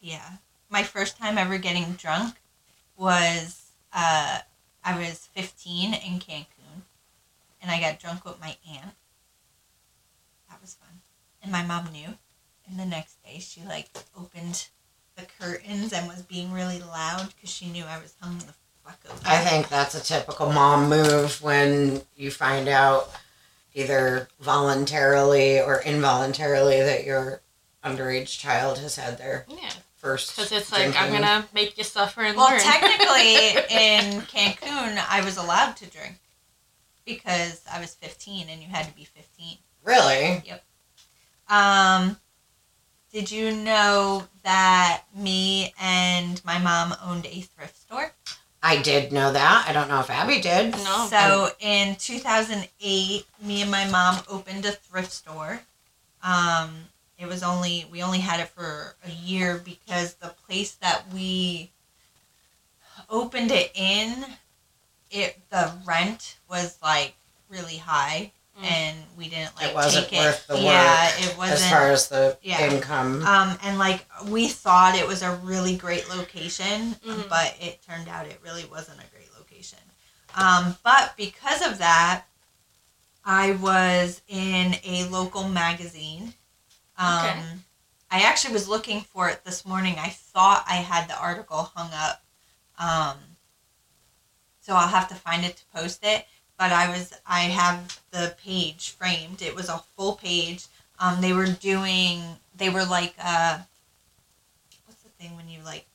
yeah. My first time ever getting drunk was uh, I was 15 in Cancun, and I got drunk with my aunt. That was fun, and my mom knew. And the next day, she like opened the curtains and was being really loud because she knew I was hung the fuck. I think that's a typical mom move when you find out either voluntarily or involuntarily that your underage child has had their Yeah. first. Because it's like, I'm going to make you suffer and Well, learn. technically, in Cancun, I was allowed to drink because I was 15 and you had to be 15. Really? Um, did you know that me and my mom owned a thrift store? I did know that. I don't know if Abby did. No. So in 2008, me and my mom opened a thrift store. Um, it was only we only had it for a year because the place that we opened it in, it the rent was like really high, Mm. and we didn't like It wasn't take worth it. the yeah, it wasn't. As far as the Yeah. income. Um, and like we thought it was a really great location, Mhm. but it turned out it really wasn't a great location. Um, but because of that, I was in a local magazine. Um, Okay. I actually was looking for it this morning. I thought I had the article hung up. Um, so I'll have to find it to post it. But I was I have the page framed. It was a full page. Um, they were doing they were like uh, what's the thing when you like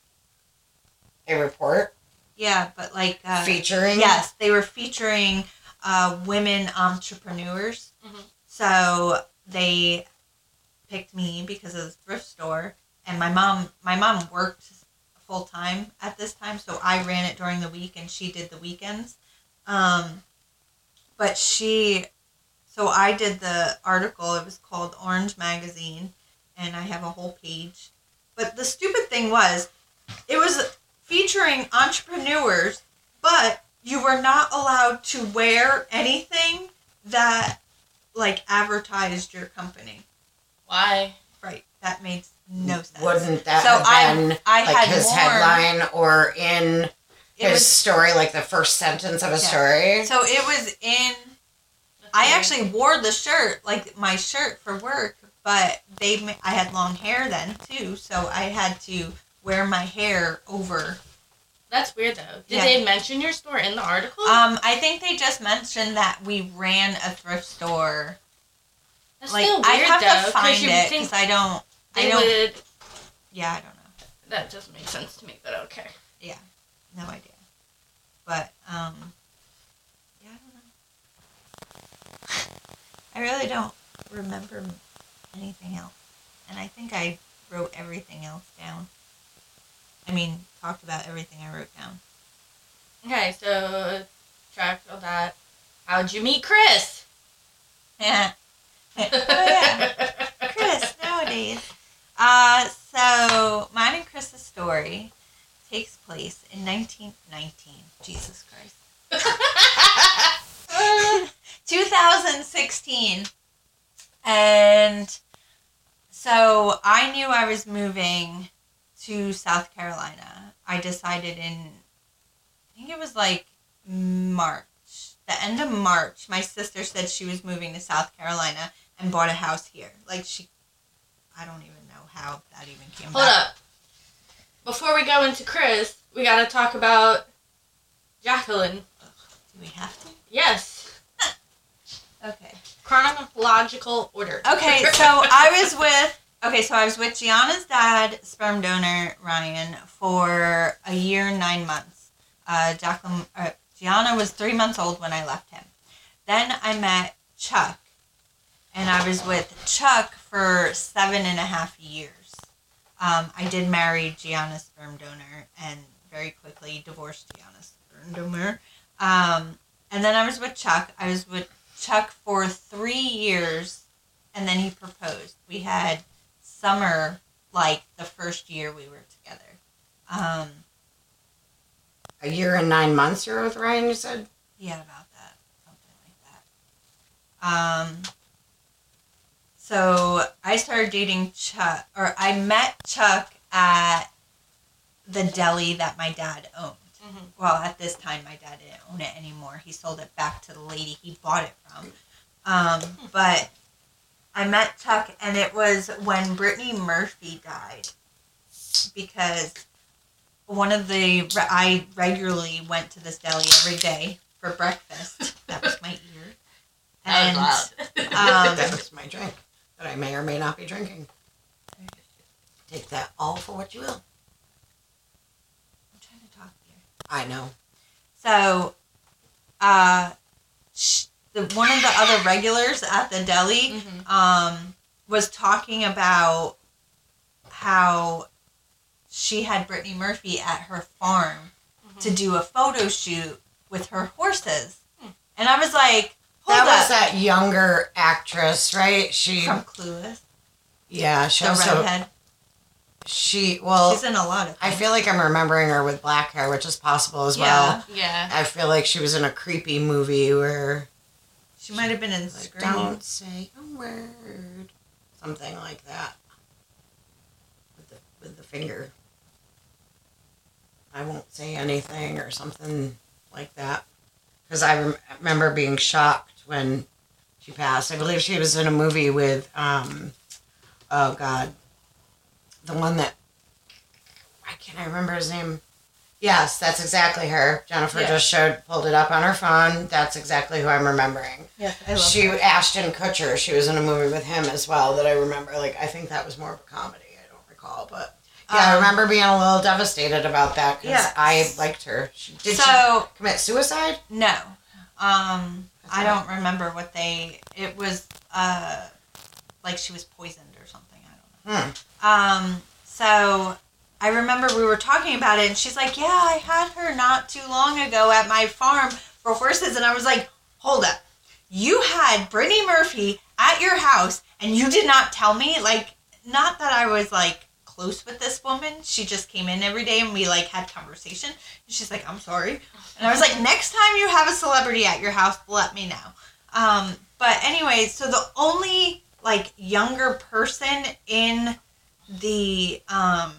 A report yeah, but like uh, featuring. Yes, they were featuring uh, women entrepreneurs. Mhm. So they picked me because of the thrift store, and my mom. My mom worked full time at this time, so I ran it during the week, and she did the weekends. Um, but she, so I did the article. It was called Orange Magazine, and I have a whole page. But the stupid thing was, it was featuring entrepreneurs, but you were not allowed to wear anything that like advertised your company. Why? Right. That made no sense. Wouldn't that So have I- I like had his more- headline or in It his was, story, like the first sentence of a Yeah. story? so it was in I actually wore the shirt, like my shirt for work, but they I had long hair then too, so I had to wear my hair over. That's weird though. Did Yeah. they mention your store in the article? Um, I think they just mentioned that we ran a thrift store. That's like still weird I have though, to find you it because I don't. I they don't. would. Yeah, I don't know. That doesn't make sense to me, but okay. No idea. But um, yeah, I don't know. I really don't remember anything else, and I think I wrote everything else down. I mean, talked about everything I wrote down. Okay, so tracked all that. How'd you meet Chris? Yeah. oh yeah, Chris nowadays. Uh, so mine and Chris's story takes place in 1919. Jesus Christ. 2016. And so I knew I was moving to South Carolina. I decided in, I think it was like March, the end of March. My sister said she was moving to South Carolina and bought a house here. Like she, I don't even know how that even came Hold about. up. Before we go into Chris, we gotta talk about Jacqueline. Do we have to? Yes. Okay. Chronological order. Okay, so I was with okay, so I was with Gianna's dad, sperm donor Ryan, for a year and nine months. Uh, Jacqueline, uh, Gianna was three months old when I left him. Then I met Chuck, and I was with Chuck for seven and a half years. Um, I did marry Gianna's sperm donor and very quickly divorced Gianna's sperm donor. Um, and then I was with Chuck. I was with Chuck for three years, and then he proposed. We had summer like the first year we were together. Um, A year and nine months you're with Ryan, you said? yeah, about that, something like that. Um, so I started dating Chuck, or I met Chuck at the deli that my dad owned. Mhm. Well, at this time, my dad didn't own it anymore. He sold it back to the lady he bought it from. Um, but I met Chuck, and it was when Brittany Murphy died. Because one of the, I regularly went to this deli every day for breakfast. That was my ear. That And was um, that was my drink that I may or may not be drinking. Take that all for what you will. I'm trying to talk here. I know. So, uh, sh- the one of the other regulars at the deli Mhm. um, was talking about how she had Brittany Murphy at her farm to do a photo shoot with her horses, Hmm. and I was like, "Hold that up!" was that younger actress, right? She, from Clueless, yeah, she the also, redhead. she, well, She's in a lot of. I feel like I'm remembering her with black hair, which is possible as well. Yeah. I feel like she was in a creepy movie where, she might have been in like, Scream. don't say a word, something like that, with the with the finger. I won't say anything or something like that, because I rem- remember being shocked when she passed. I believe she was in a movie with, um, oh God, the one that why can't I remember his name? Yes, that's exactly her. Jennifer Yeah. just showed pulled it up on her phone. That's exactly who I'm remembering. Yes, I love She her. Ashton Kutcher. She was in a movie with him as well that I remember. Like I think that was more of a comedy. I don't recall, but yeah, I Um, remember being a little devastated about that because Yeah. I liked her. She, did she so commit suicide? no, um, I don't remember what they. It was uh, like she was poisoned or something. I don't know. Hmm. Um, so I remember we were talking about it, and she's like, "Yeah, I had her not too long ago at my farm for horses," and I was like, "Hold up, you had Brittany Murphy at your house, and you did not tell me? Like, not that I was like." Close with this woman she just came in every day and we like had conversation and she's like i'm sorry and i was like next time you have a celebrity at your house let me know um but anyway so the only like younger person in the um,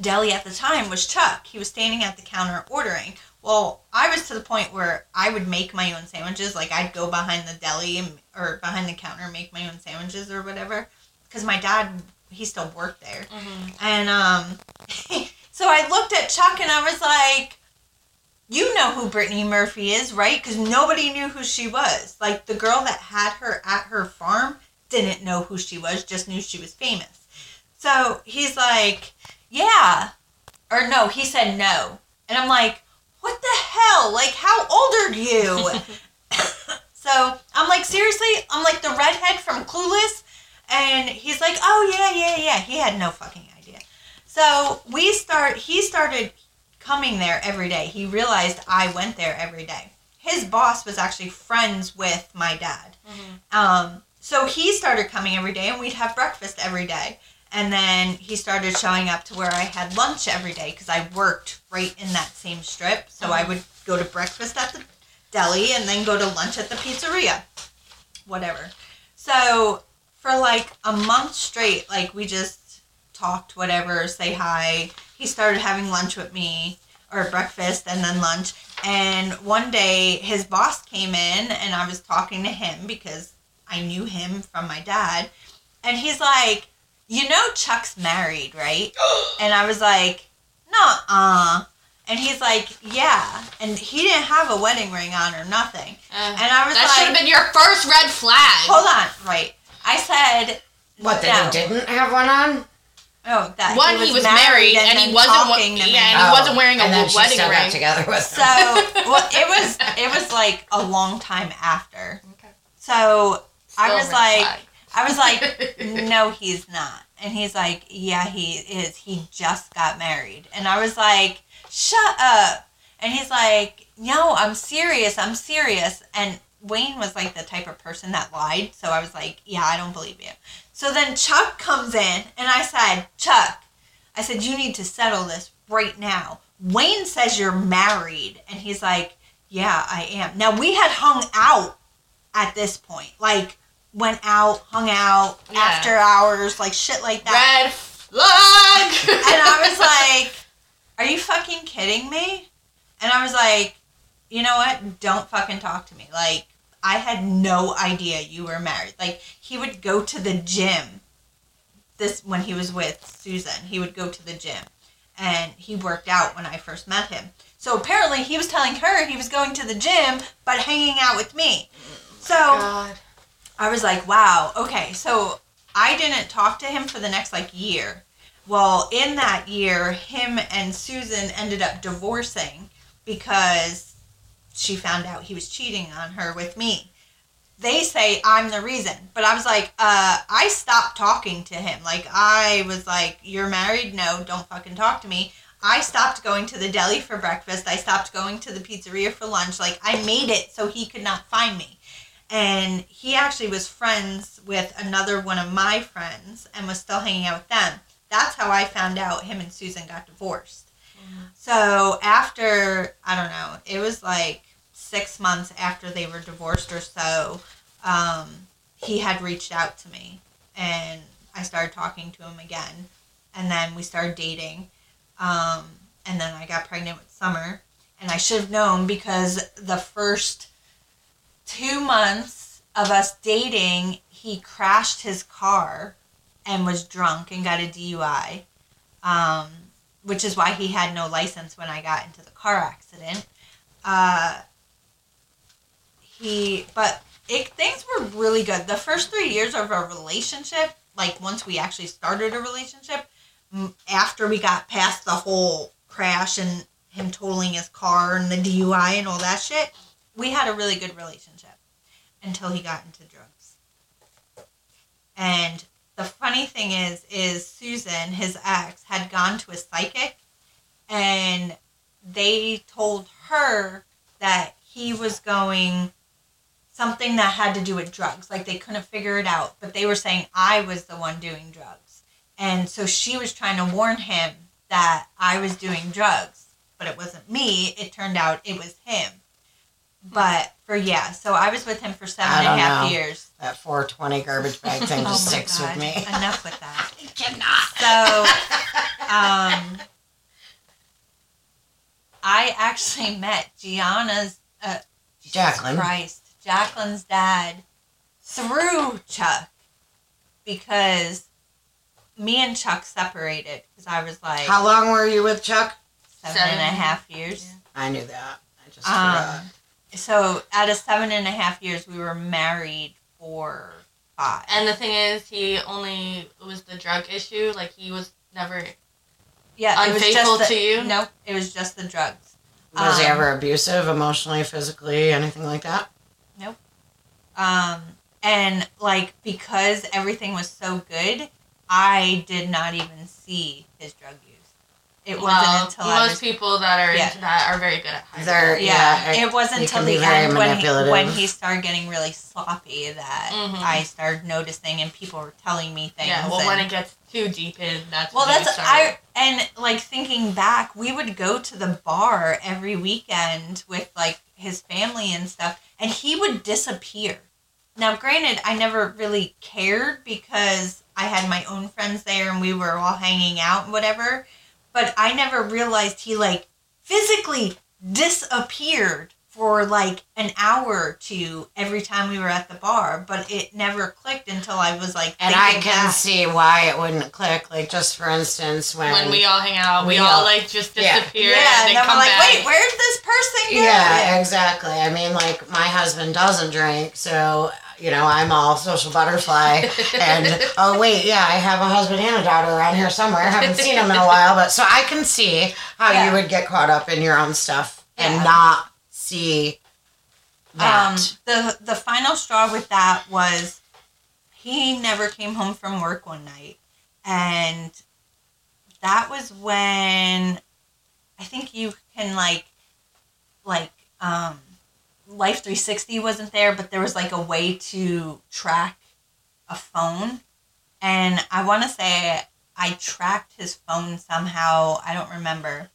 deli at the time was Chuck. He was standing at the counter ordering. Well, I was to the point where I would make my own sandwiches. Like I'd go behind the deli or behind the counter make my own sandwiches or whatever. Because my dad, he still worked there. And um, so I looked at Chuck and I was like, you know who Brittany Murphy is, right? Because nobody knew who she was. Like the girl that had her at her farm didn't know who she was, just knew she was famous. So he's like, yeah. Or no, he said no. And I'm like, what the hell? Like, how old are you? so I'm like, seriously? I'm like the redhead from Clueless? And he's like, oh, yeah, yeah, yeah. He had no fucking idea. So we start, he started coming there every day. He realized I went there every day. His boss was actually friends with my dad. Um, so he started coming every day and we'd have breakfast every day. And then he started showing up to where I had lunch every day because I worked right in that same strip. So I would go to breakfast at the deli and then go to lunch at the pizzeria. Whatever. So for like a month straight, like we just talked, whatever, say hi. He started having lunch with me or breakfast and then lunch. And one day his boss came in and I was talking to him because I knew him from my dad. And he's like, You know, Chuck's married, right? and I was like, No, uh. And he's like, Yeah. And he didn't have a wedding ring on or nothing. Uh, And I was like that should have been your first red flag. Hold on, right. I said, What that No. he didn't have one on? Oh, that One, he was, married, and, he wasn't. wa- talking to me. yeah, and he Oh, wasn't wearing a and wedding still got ring. together with So well, it was it was like a long time after. Okay. So I was like, flag. I was like, no, he's not. And he's like, yeah, he is. He just got married. And I was like, shut up. And he's like, no, I'm serious. I'm serious. And Wayne was like the type of person that lied. So I was like, yeah, I don't believe you. So then Chuck comes in and I said, Chuck, I said, you need to settle this right now. Wayne says you're married. And he's like, yeah, I am. Now we had hung out at this point. Like, went out, hung out, Yeah. after hours, like shit like that. red flag. And I was like, are you fucking kidding me? And I was like, you know what? Don't fucking talk to me. Like, I had no idea you were married. Like, he would go to the gym. This when he was with Susan, he would go to the gym, and he worked out when I first met him. So apparently, he was telling her he was going to the gym, but hanging out with me. Oh so God. I was like, wow, okay. So I didn't talk to him for the next like year. Well, in that year, him and Susan ended up divorcing because she found out he was cheating on her with me. They say I'm the reason, but I was like, uh, I stopped talking to him. Like, I was like, You're married? No, don't fucking talk to me. I stopped going to the deli for breakfast. I stopped going to the pizzeria for lunch. Like, I made it so he could not find me and he actually was friends with another one of my friends and was still hanging out with them. That's how I found out him and Susan got divorced. So after I don't know, it was like six months after they were divorced or so, um, he had reached out to me, and I started talking to him again, and then we started dating, um, and then I got pregnant with Summer, and I should have known because the first two months of us dating, he crashed his car and was drunk and got a DUI, um, which is why he had no license when I got into the car accident. Uh, he, but it, things were really good. The first three years of our relationship, like once we actually started a relationship, after we got past the whole crash and him totaling his car and the DUI and all that shit, we had a really good relationship until he got into drugs. And the funny thing is, is Susan, his ex, had gone to a psychic, and they told her that he was going something that had to do with drugs. Like they couldn't figure it out, but they were saying I was the one doing drugs. And so she was trying to warn him that I was doing drugs, but it wasn't me. It turned out it was him. But for yeah, so I was with him for seven I and a half know. years. That 420 garbage bag thing Oh just my sticks God. with me. Enough with that. I cannot. So, um, I actually met Gianna's, uh, Jesus Jacqueline. Christ, Jacqueline's dad through Chuck because me and Chuck separated because I was like How long were you with Chuck? seven and a half years. I knew that. I just forgot. Um, so out of seven and a half years, we were married for five. And the thing is, he only it was the drug issue. Like he was never. yeah, it was unfaithful just the, to you? Nope, it was just the drugs. Was he um, ever abusive, emotionally, physically, anything like that? Um, and like because everything was so good, I did not even see his drug use. It wasn't well, until I most was people that are Yeah. into that are very good at hiding. They're- it. yeah, yeah, it wasn't until the end when he, when he started getting really sloppy that Mhm. I started noticing and people were telling me things. Yeah, well, and- when it gets too deep in, that's well, when you that's start. I and like thinking back, we would go to the bar every weekend with like his family and stuff, and he would disappear. Now, granted, I never really cared because I had my own friends there and we were all hanging out and whatever, but I never realized he like physically disappeared for like an hour or two every time we were at the bar, but it never clicked until I was like, And I can back. see why it wouldn't click. Like, just for instance, when. when we all hang out, we, we all all- like just disappear yeah, and and then then come we're like, back. wait, where'd this person go? Yeah, exactly. I mean, like, my husband doesn't drink, so, you know, I'm all social butterfly. and, oh, wait, yeah, I have a husband and a daughter around here somewhere. I haven't seen them in a while, but so I can see how Yeah. you would get caught up in your own stuff and not see that. Um, the the final straw with that was he never came home from work one night, and that was when I think you can like like um Life 360 wasn't there, but there was like a way to track a phone, and I want to say I tracked his phone somehow. I don't remember,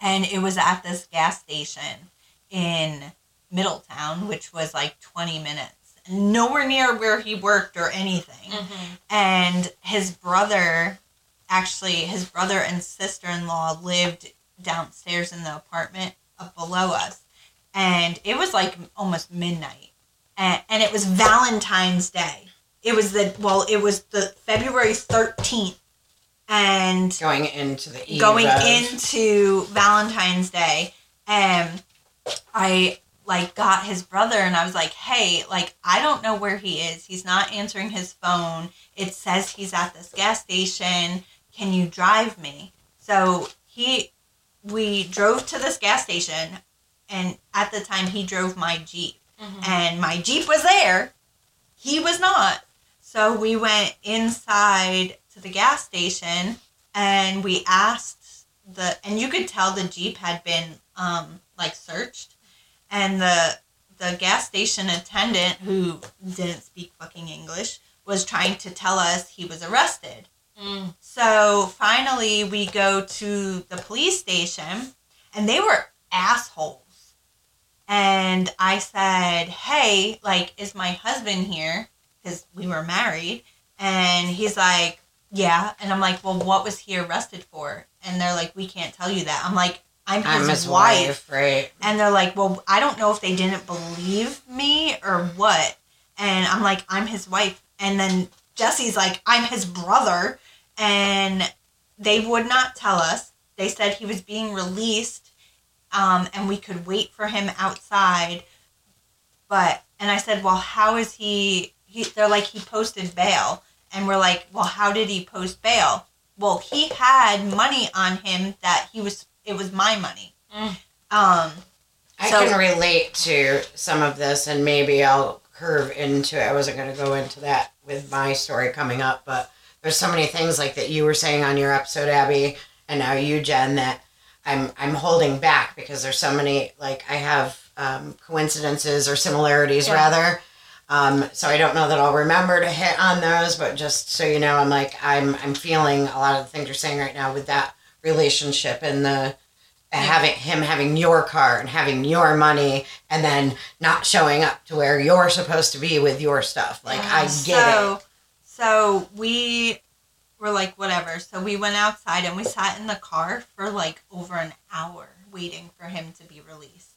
and it was at this gas station in Middletown, which was like 20 minutes, nowhere near where he worked or anything. Mhm. And his brother, actually, his brother and sister in law lived downstairs in the apartment up below us. And it was like almost midnight. And, and it was Valentine's Day. It was the, well, it was the February 13th. And going into the going of- into Valentine's Day, and I like got his brother, and I was like, "Hey, like I don't know where he is. He's not answering his phone. It says he's at this gas station. Can you drive me?" So he, we drove to this gas station, and at the time he drove my Jeep Mhm. and my Jeep was there. He was not. So we went inside to the gas station and we asked the and you could tell the Jeep had been um like searched and the the gas station attendant who didn't speak fucking English was trying to tell us he was arrested. Mm. So finally, we go to the police station, and they were assholes. And I said, Hey, like, is my husband here? Because we were married. And he's like, Yeah. And I'm like, Well, what was he arrested for? And they're like, We can't tell you that. I'm like, I'm his, I'm his wife. wife, right? And they're like, well, I don't know if they didn't believe me or what. And I'm like, I'm his wife. And then Jesse's like, I'm his brother. And they would not tell us. They said he was being released um, and we could wait for him outside. But, and I said, well, how is he? he they're like, he posted bail. And we're like, well, how did he post bail? Well, he had money on him that he was, it was my money. Mm. Um, I So- can relate to some of this, and maybe I'll curve into it. I wasn't going to go into that with my story coming up, but there's so many things like that you were saying on your episode, Abby, and now you, Jenn, that I'm I'm holding back because there's so many like I have um, coincidences or similarities Yeah. rather. Um, so I don't know that I'll remember to hit on those, but just so you know, I'm like I'm I'm feeling a lot of the things you're saying right now with that relationship and the having him having your car and having your money and then not showing up to where you're supposed to be with your stuff. Like I get so, it. So we were like, whatever. So we went outside and we sat in the car for like over an hour waiting for him to be released.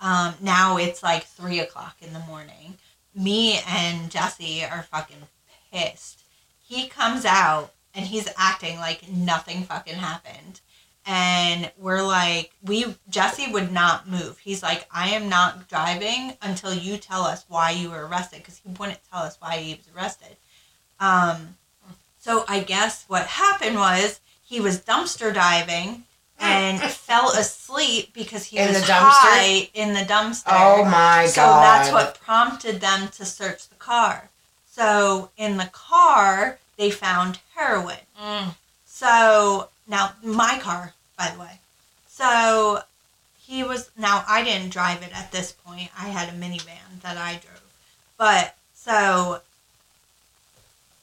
Um, now it's like three o'clock in the morning. Me and Jesse are fucking pissed. He comes out and he's acting like nothing fucking happened. And we're like, we Jesse would not move. He's like, I am not driving until you tell us why you were arrested because he wouldn't tell us why he was arrested. Um, so I guess what happened was he was dumpster diving and fell asleep because he In was the dumpster? high in the dumpster. Oh my so god. So that's what prompted them to search the car. So in the car, they found heroin. Mm. So now my car, by the way. So he was now I didn't drive it at this point. I had a minivan that I drove. But so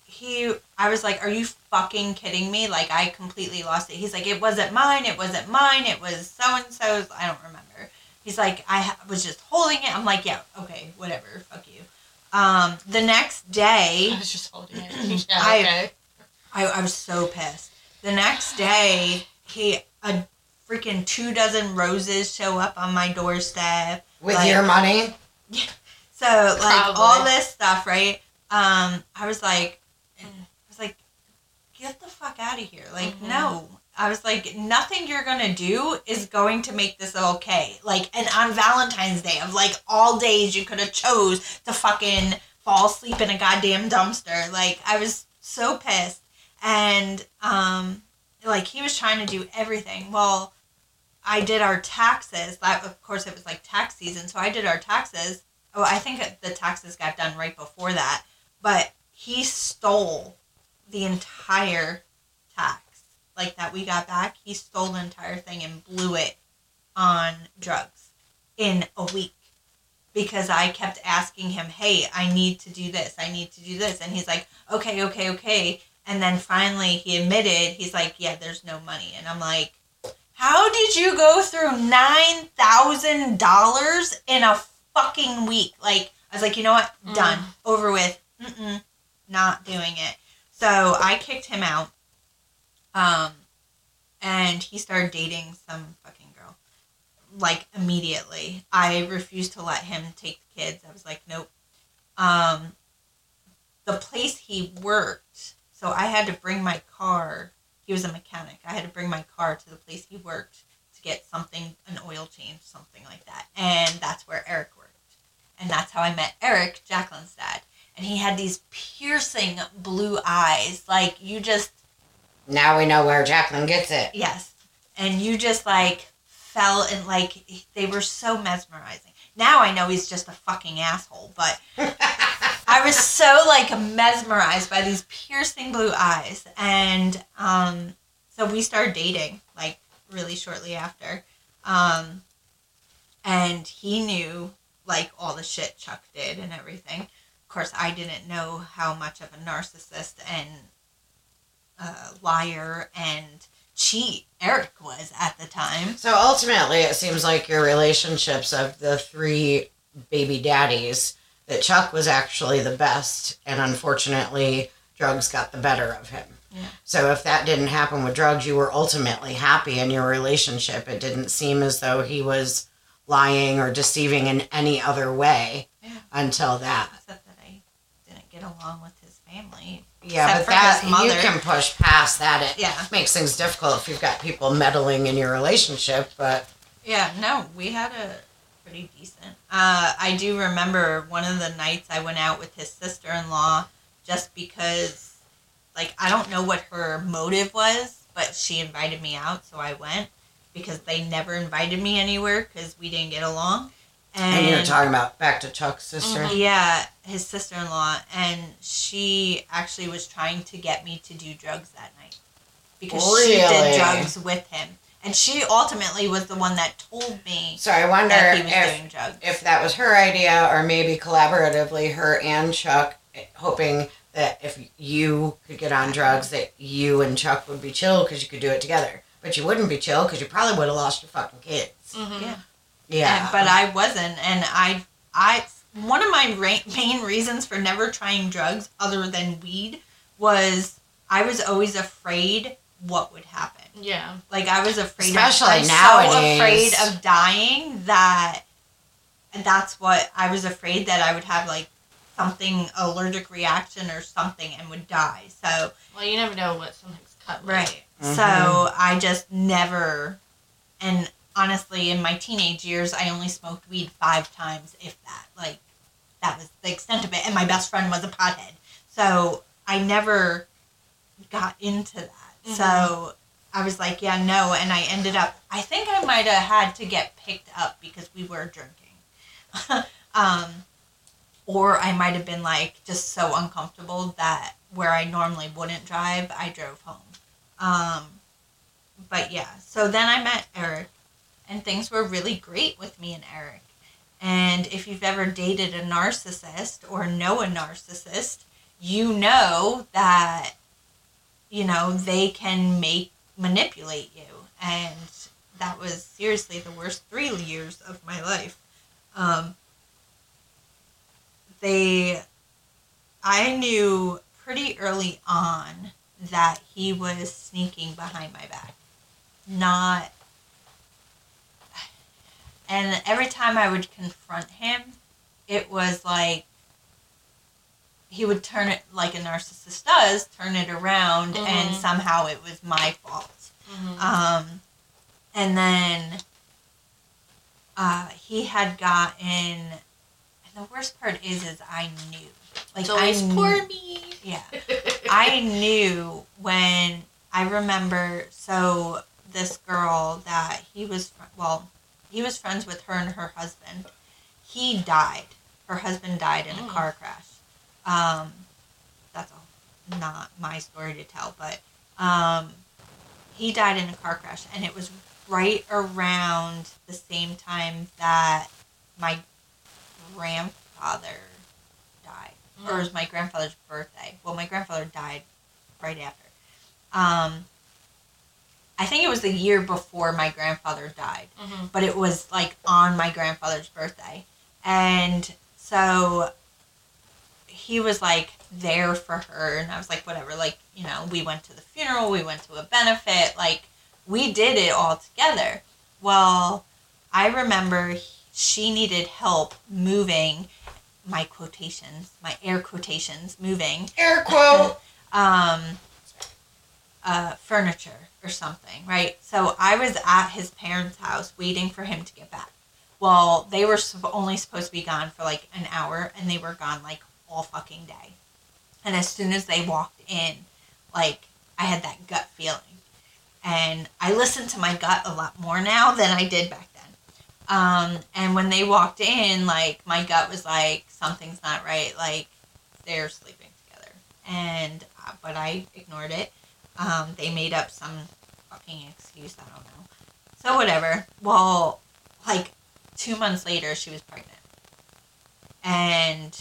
he I was like, "Are you fucking kidding me?" Like I completely lost it. He's like, "It wasn't mine. It wasn't mine. It was so and so's. I don't remember." He's like, "I ha- was just holding it." I'm like, "Yeah, okay, whatever. Fuck you." Um, the next day, I was just holding it. Yeah, okay. I, I I was so pissed. The next day, he a freaking two dozen roses show up on my doorstep. with like- your money. Yeah. So like Probably. all this stuff, right? Um, I was like, I was like, get the fuck out of here! Like, Mhm. no. I was like, nothing you're gonna do is going to make this okay. Like, and on Valentine's Day, of like all days you could have chose to fucking fall asleep in a goddamn dumpster. Like, I was so pissed, and um, like he was trying to do everything. Well, I did our taxes. That of course it was like tax season, so I did our taxes. Oh, I think the taxes got done right before that, but he stole the entire tax like that we got back. He stole the entire thing and blew it on drugs in a week because I kept asking him, "Hey, I need to do this. I need to do this." And he's like, "Okay, okay, okay." And then finally he admitted, he's like, "Yeah, there's no money." And I'm like, "How did you go through $9,000 in a fucking week?" Like I was like, "You know what? Mm. Done. Over with. Mm-mm. Not doing it." So I kicked him out. Um and he started dating some fucking girl like immediately. I refused to let him take the kids. I was like, nope. Um, the place he worked, so I had to bring my car. He was a mechanic. I had to bring my car to the place he worked to get something, an oil change, something like that. And that's where Eric worked. And that's how I met Eric, Jacqueline's dad. And he had these piercing blue eyes. Like, you just Now we know where Jacqueline gets it. Yes. And you just like fell and like they were so mesmerizing. Now I know he's just a fucking asshole, but I was so like mesmerized by these piercing blue eyes. And um so we started dating like really shortly after. Um and he knew like all the shit Chuck did and everything. Of course, I didn't know how much of a narcissist and uh, liar and cheat Eric was at the time. So ultimately, it seems like your relationships of the three baby daddies, that Chuck was actually the best, and unfortunately, drugs got the better of him. Yeah. So if that didn't happen with drugs, you were ultimately happy in your relationship. It didn't seem as though he was lying or deceiving in any other way Yeah. until that. Except that I didn't get along with his family. Yeah, but that mother. you can push past that. It Yeah. makes things difficult if you've got people meddling in your relationship. But Yeah, no, we had a pretty decent. Uh, I do remember one of the nights I went out with his sister in law just because, like, I don't know what her motive was, but she invited me out, so I went because they never invited me anywhere because we didn't get along. And, and you're talking about back to Chuck's sister. Mhm. yeah, his sister in law, and she actually was trying to get me to do drugs that night because she did drugs with him. And she ultimately was the one that told me So I wonder that he was if doing drugs. if that was her idea, or maybe collaboratively, her and Chuck, hoping that if you could get on drugs, that you and Chuck would be chill because you could do it together. But you wouldn't be chill because you probably would have lost your fucking kids. Mhm. Yeah. Yeah, And- but I wasn't, and I, I, one of my ra- main reasons for never trying drugs other than weed was I was always afraid what would happen. Yeah. Like I was afraid, Especially of, nowadays. so afraid of dying that, and that's what I was afraid that I would have like something allergic reaction or something and would die. So Well, you never know what something's cut. like. Right. Mhm. So I just never, and honestly, in my teenage years, I only smoked weed five times, if that. Like, that was the extent of it. And my best friend was a pothead. So I never got into that. So I was like, yeah, no. And I ended up, I think I might have had to get picked up because we were drinking. um, or I might have been like just so uncomfortable that where I normally wouldn't drive, I drove home. Um, but yeah, so then I met Eric, and things were really great with me and Eric. And if you've ever dated a narcissist or know a narcissist, you know that, you know, they can make, manipulate you. And that was seriously the worst three years of my life. Um, they, I knew pretty early on that he was sneaking behind my back. Not. And every time I would confront him, it was like he would turn it like a narcissist does, turn it around, and Mhm. somehow it was my fault. Mhm. Um, and then uh, he had gotten, and the worst part is, is I knew, like always I kn- poor me. yeah, I knew when I remember. So this girl that he was well, he was friends with her and her husband. He died. Her husband died in a Mm. car crash. Um, that's all, not my story to tell, but um, he died in a car crash, and it was right around the same time that my grandfather died or it was my grandfather's birthday. Well, my grandfather died right after. Um, I think it was the year before my grandfather died, Mhm. but it was like on my grandfather's birthday. And so he was like there for her, and I was like, whatever. Like, you know, we went to the funeral, we went to a benefit, like, we did it all together. Well, I remember she needed help moving my quotations, my air quotations, moving air quote. um, uh, furniture or something, right? So I was at his parents' house waiting for him to get back. Well, they were only supposed to be gone for like an hour, and they were gone like all fucking day. And as soon as they walked in, like I had that gut feeling, and I listen to my gut a lot more now than I did back then. Um, and when they walked in, like my gut was like something's not right. Like they're sleeping together, and uh, but I ignored it. Um, they made up some fucking excuse. I don't know. So whatever. Well, like two months later, she was pregnant, and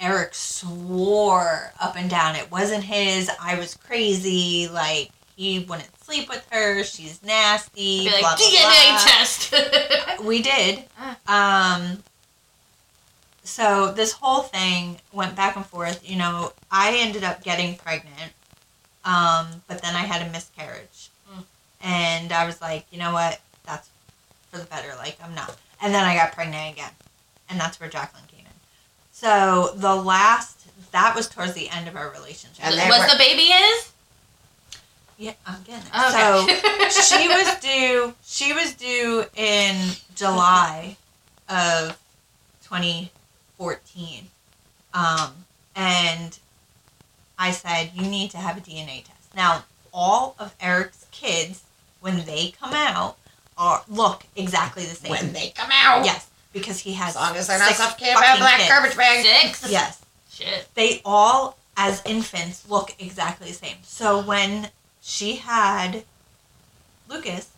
Eric swore up and down it wasn't his. I was crazy. Like he wouldn't sleep with her. She's nasty. Like blah, blah, DNA blah. test. We did. Um, so this whole thing went back and forth. You know, I ended up getting pregnant, um, but then I had a miscarriage, Mm. and I was like, you know what? That's for the better. Like I'm not. And then I got pregnant again, and that's where Jacqueline came in. So the last that was towards the end of our relationship. And Was were- the baby his? yeah, I'm getting it. Okay. So she was due. She was due in July of 2014, um, and I said you need to have a DNA test. Now, all of Eric's kids, when they come out, are look exactly the same. when they come out. yes, because he has As long as they're not six suffocated by a black kids. garbage bag. Six? Yes, Shit. they all, as infants, look exactly the same. So when she had Lucas,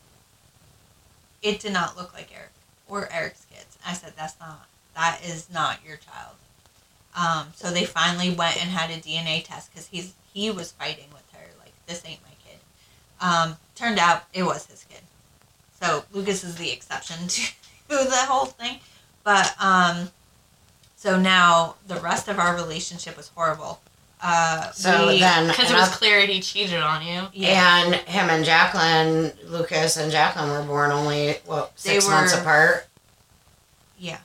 it did not look like Eric or Eric's kids. I said, "That's not. That is not your child." Um, so they finally went and had a DNA test because he's he was fighting with her like this ain't my kid. Um, turned out it was his kid. So Lucas is the exception to the whole thing, but um, so now the rest of our relationship was horrible. Uh, So we- then, Because it was clear he cheated on you. yeah, and him and Jacqueline, Lucas and Jacqueline were born only what They six months apart. yeah.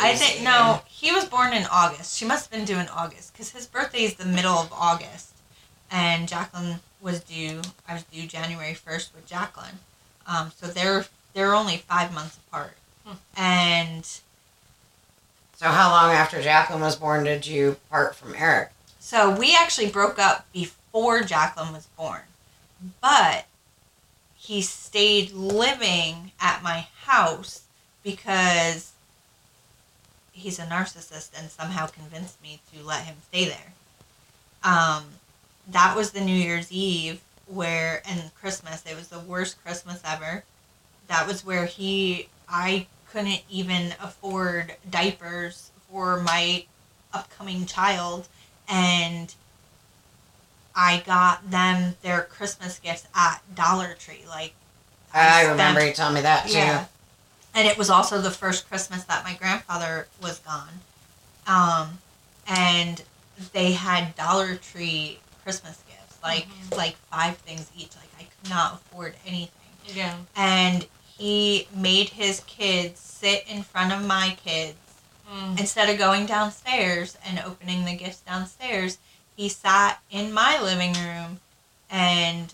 I think no, he was born in August. She must have been due in August because his birthday is the middle of August, and Jacqueline was due. I was due January first with Jacqueline, um, so they're they're only five months apart, Hmm. and So how long after Jacqueline was born did you part from Eric? so we actually broke up before Jacqueline was born, but he stayed living at my house because he's a narcissist and somehow convinced me to let him stay there. Um, that was the New Year's Eve where and Christmas. It was the worst Christmas ever. That was where he I couldn't even afford diapers for my upcoming child and I got them their Christmas gifts at Dollar Tree. Like I, spent- remember you telling me that too. yeah. And it was also the first Christmas that my grandfather was gone. Um, and they had Dollar Tree Christmas gifts, like like five things each. Like I could not afford anything. Yeah. And he made his kids sit in front of my kids Mm. instead of going downstairs and opening the gifts downstairs. He sat in my living room and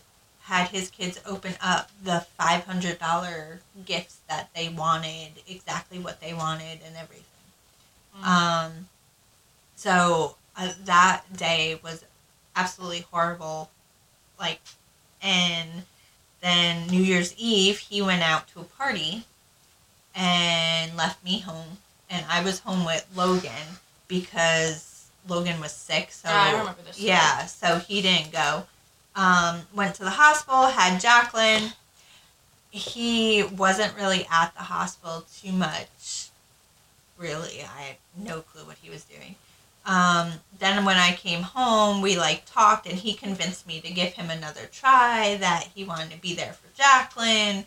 had his kids open up the five hundred dollar gifts that they wanted, exactly what they wanted, and everything. Mm. Um, so uh, that day was absolutely horrible. Like, and then New Year's Eve, he went out to a party and left me home, and I was home with Logan because Logan was sick. So Yeah, I remember this yeah, so he didn't go. Um, went to the hospital, had Jacqueline. He wasn't really at the hospital too much. Really, I had no clue what he was doing. Um, then when I came home, we like talked, and he convinced me to give him another try. That he wanted to be there for Jacqueline,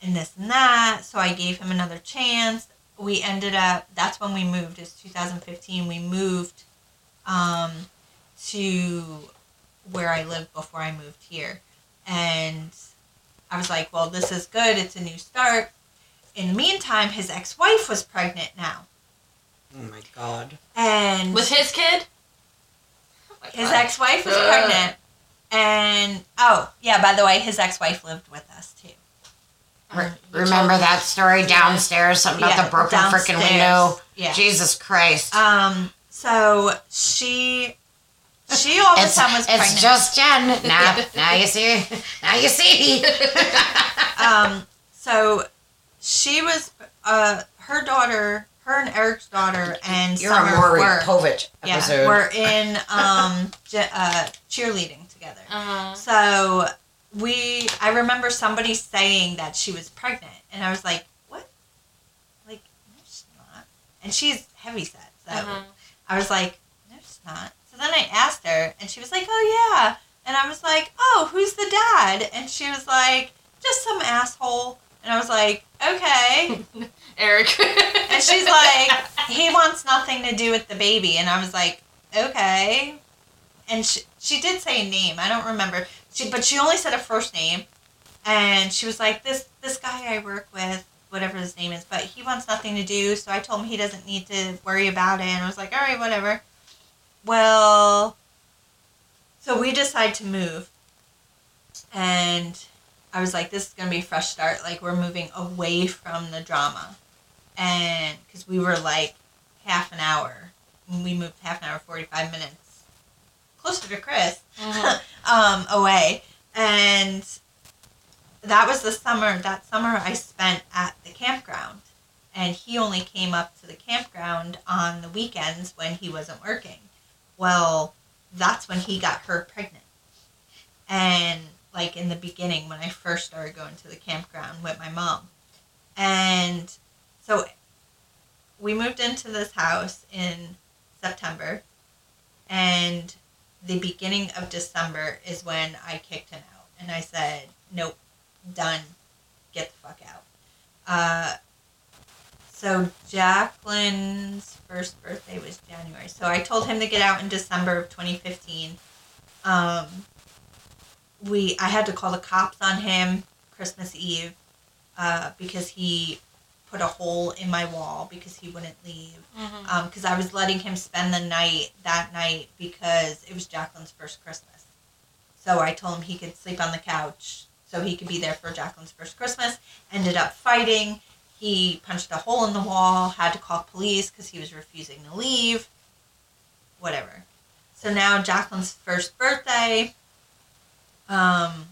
and this and that. So I gave him another chance. We ended up. That's when we moved. It's 2015. We moved um, to where I lived before I moved here. And I was like, well, this is good. It's a new start. In the meantime, his ex wife was pregnant now. Oh my god. And Was his kid? Oh my his ex wife was Ugh. pregnant. And, oh, yeah, by the way, his ex wife lived with us too. Re- remember that story downstairs? Something about Yeah, the broken freaking window? Yeah. Jesus Christ. Um, so she, she all the it's time was it's pregnant. just Jenn. Now, now you see. Now you see. um, so she was uh, her daughter, her and Eric's daughter, and You're Summer a Maury were Povich yeah episode. were in um, j- uh, cheerleading together. Uh-huh. So we, I remember somebody saying that she was pregnant, and I was like, "What? Like, no, she's not." And she's heavy set, so Uh-huh. I was like, "No, she's not." Then I asked her, and she was like, "Oh yeah," and I was like, "Oh, who's the dad?" And she was like, "Just some asshole." And I was like, "Okay." Eric. And she's like, "He wants nothing to do with the baby," and I was like, "Okay." And she, she did say a name. I don't remember. She but she only said a first name, and she was like, "This this guy I work with." Whatever his name is, but he wants nothing to do. So I told him he doesn't need to worry about it, and I was like, "All right, whatever." Well, so we decided to move, and I was like, "This is gonna be a fresh start. Like we're moving away from the drama." and because we were like half an hour, we moved half an hour, forty five minutes closer to Chris, um, away, and that was the summer. That summer I spent at the campground, and he only came up to the campground on the weekends when he wasn't working. Well, that's when he got her pregnant, and like in the beginning when I first started going to the campground with my mom, and so we moved into this house in September, and the beginning of December is when I kicked him out, and I said, "Nope, done, get the fuck out." Uh, so Jacqueline's first birthday was January, so I told him to get out in December of 2015. Um, we I had to call the cops on him Christmas Eve uh, because he put a hole in my wall because he wouldn't leave. Because um, I was letting him spend the night that night because it was Jacqueline's first Christmas. So I told him he could sleep on the couch so he could be there for Jacqueline's first Christmas. Ended up fighting. He punched a hole in the wall, had to call police because he was refusing to leave. Whatever. So now Jacqueline's first birthday. Um,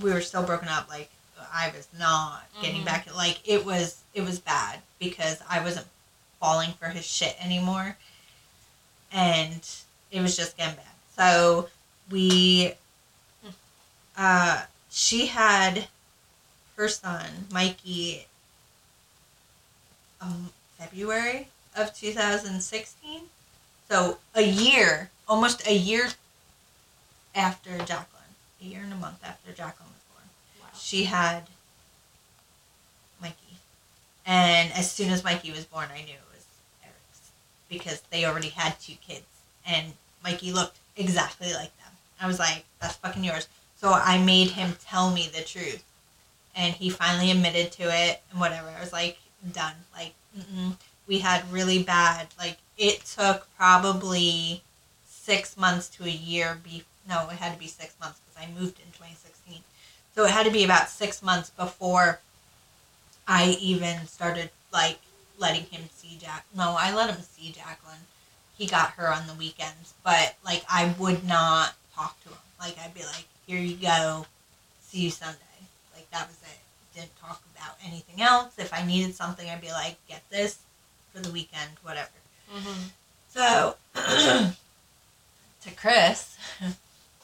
we were still broken up. Like I was not getting Mhm. back. Like it was, it was bad because I wasn't falling for his shit anymore, and it was just getting bad. So we, uh, she had her son Mikey, um, February of 2016. So a year, almost a year after Jacqueline, a year and a month after Jacqueline was born she had Mikey. And as soon as Mikey was born, I knew it was Eric's because they already had two kids. And Mikey looked exactly like them. I was like, that's fucking yours. So I made him tell me the truth. And he finally admitted to it and whatever. I was like, done. Like, mm-mm. we had really bad, like, it took probably six months to a year. Be- no, it had to be six months because I moved in 2016. So it had to be about six months before I even started like letting him see Jack. No, I let him see Jacqueline. He got her on the weekends, but like I would not talk to him. Like I'd be like, "Here you go, see you Sunday." Like that was it. Didn't talk about anything else. If I needed something, I'd be like, "Get this for the weekend, whatever." So to Chris.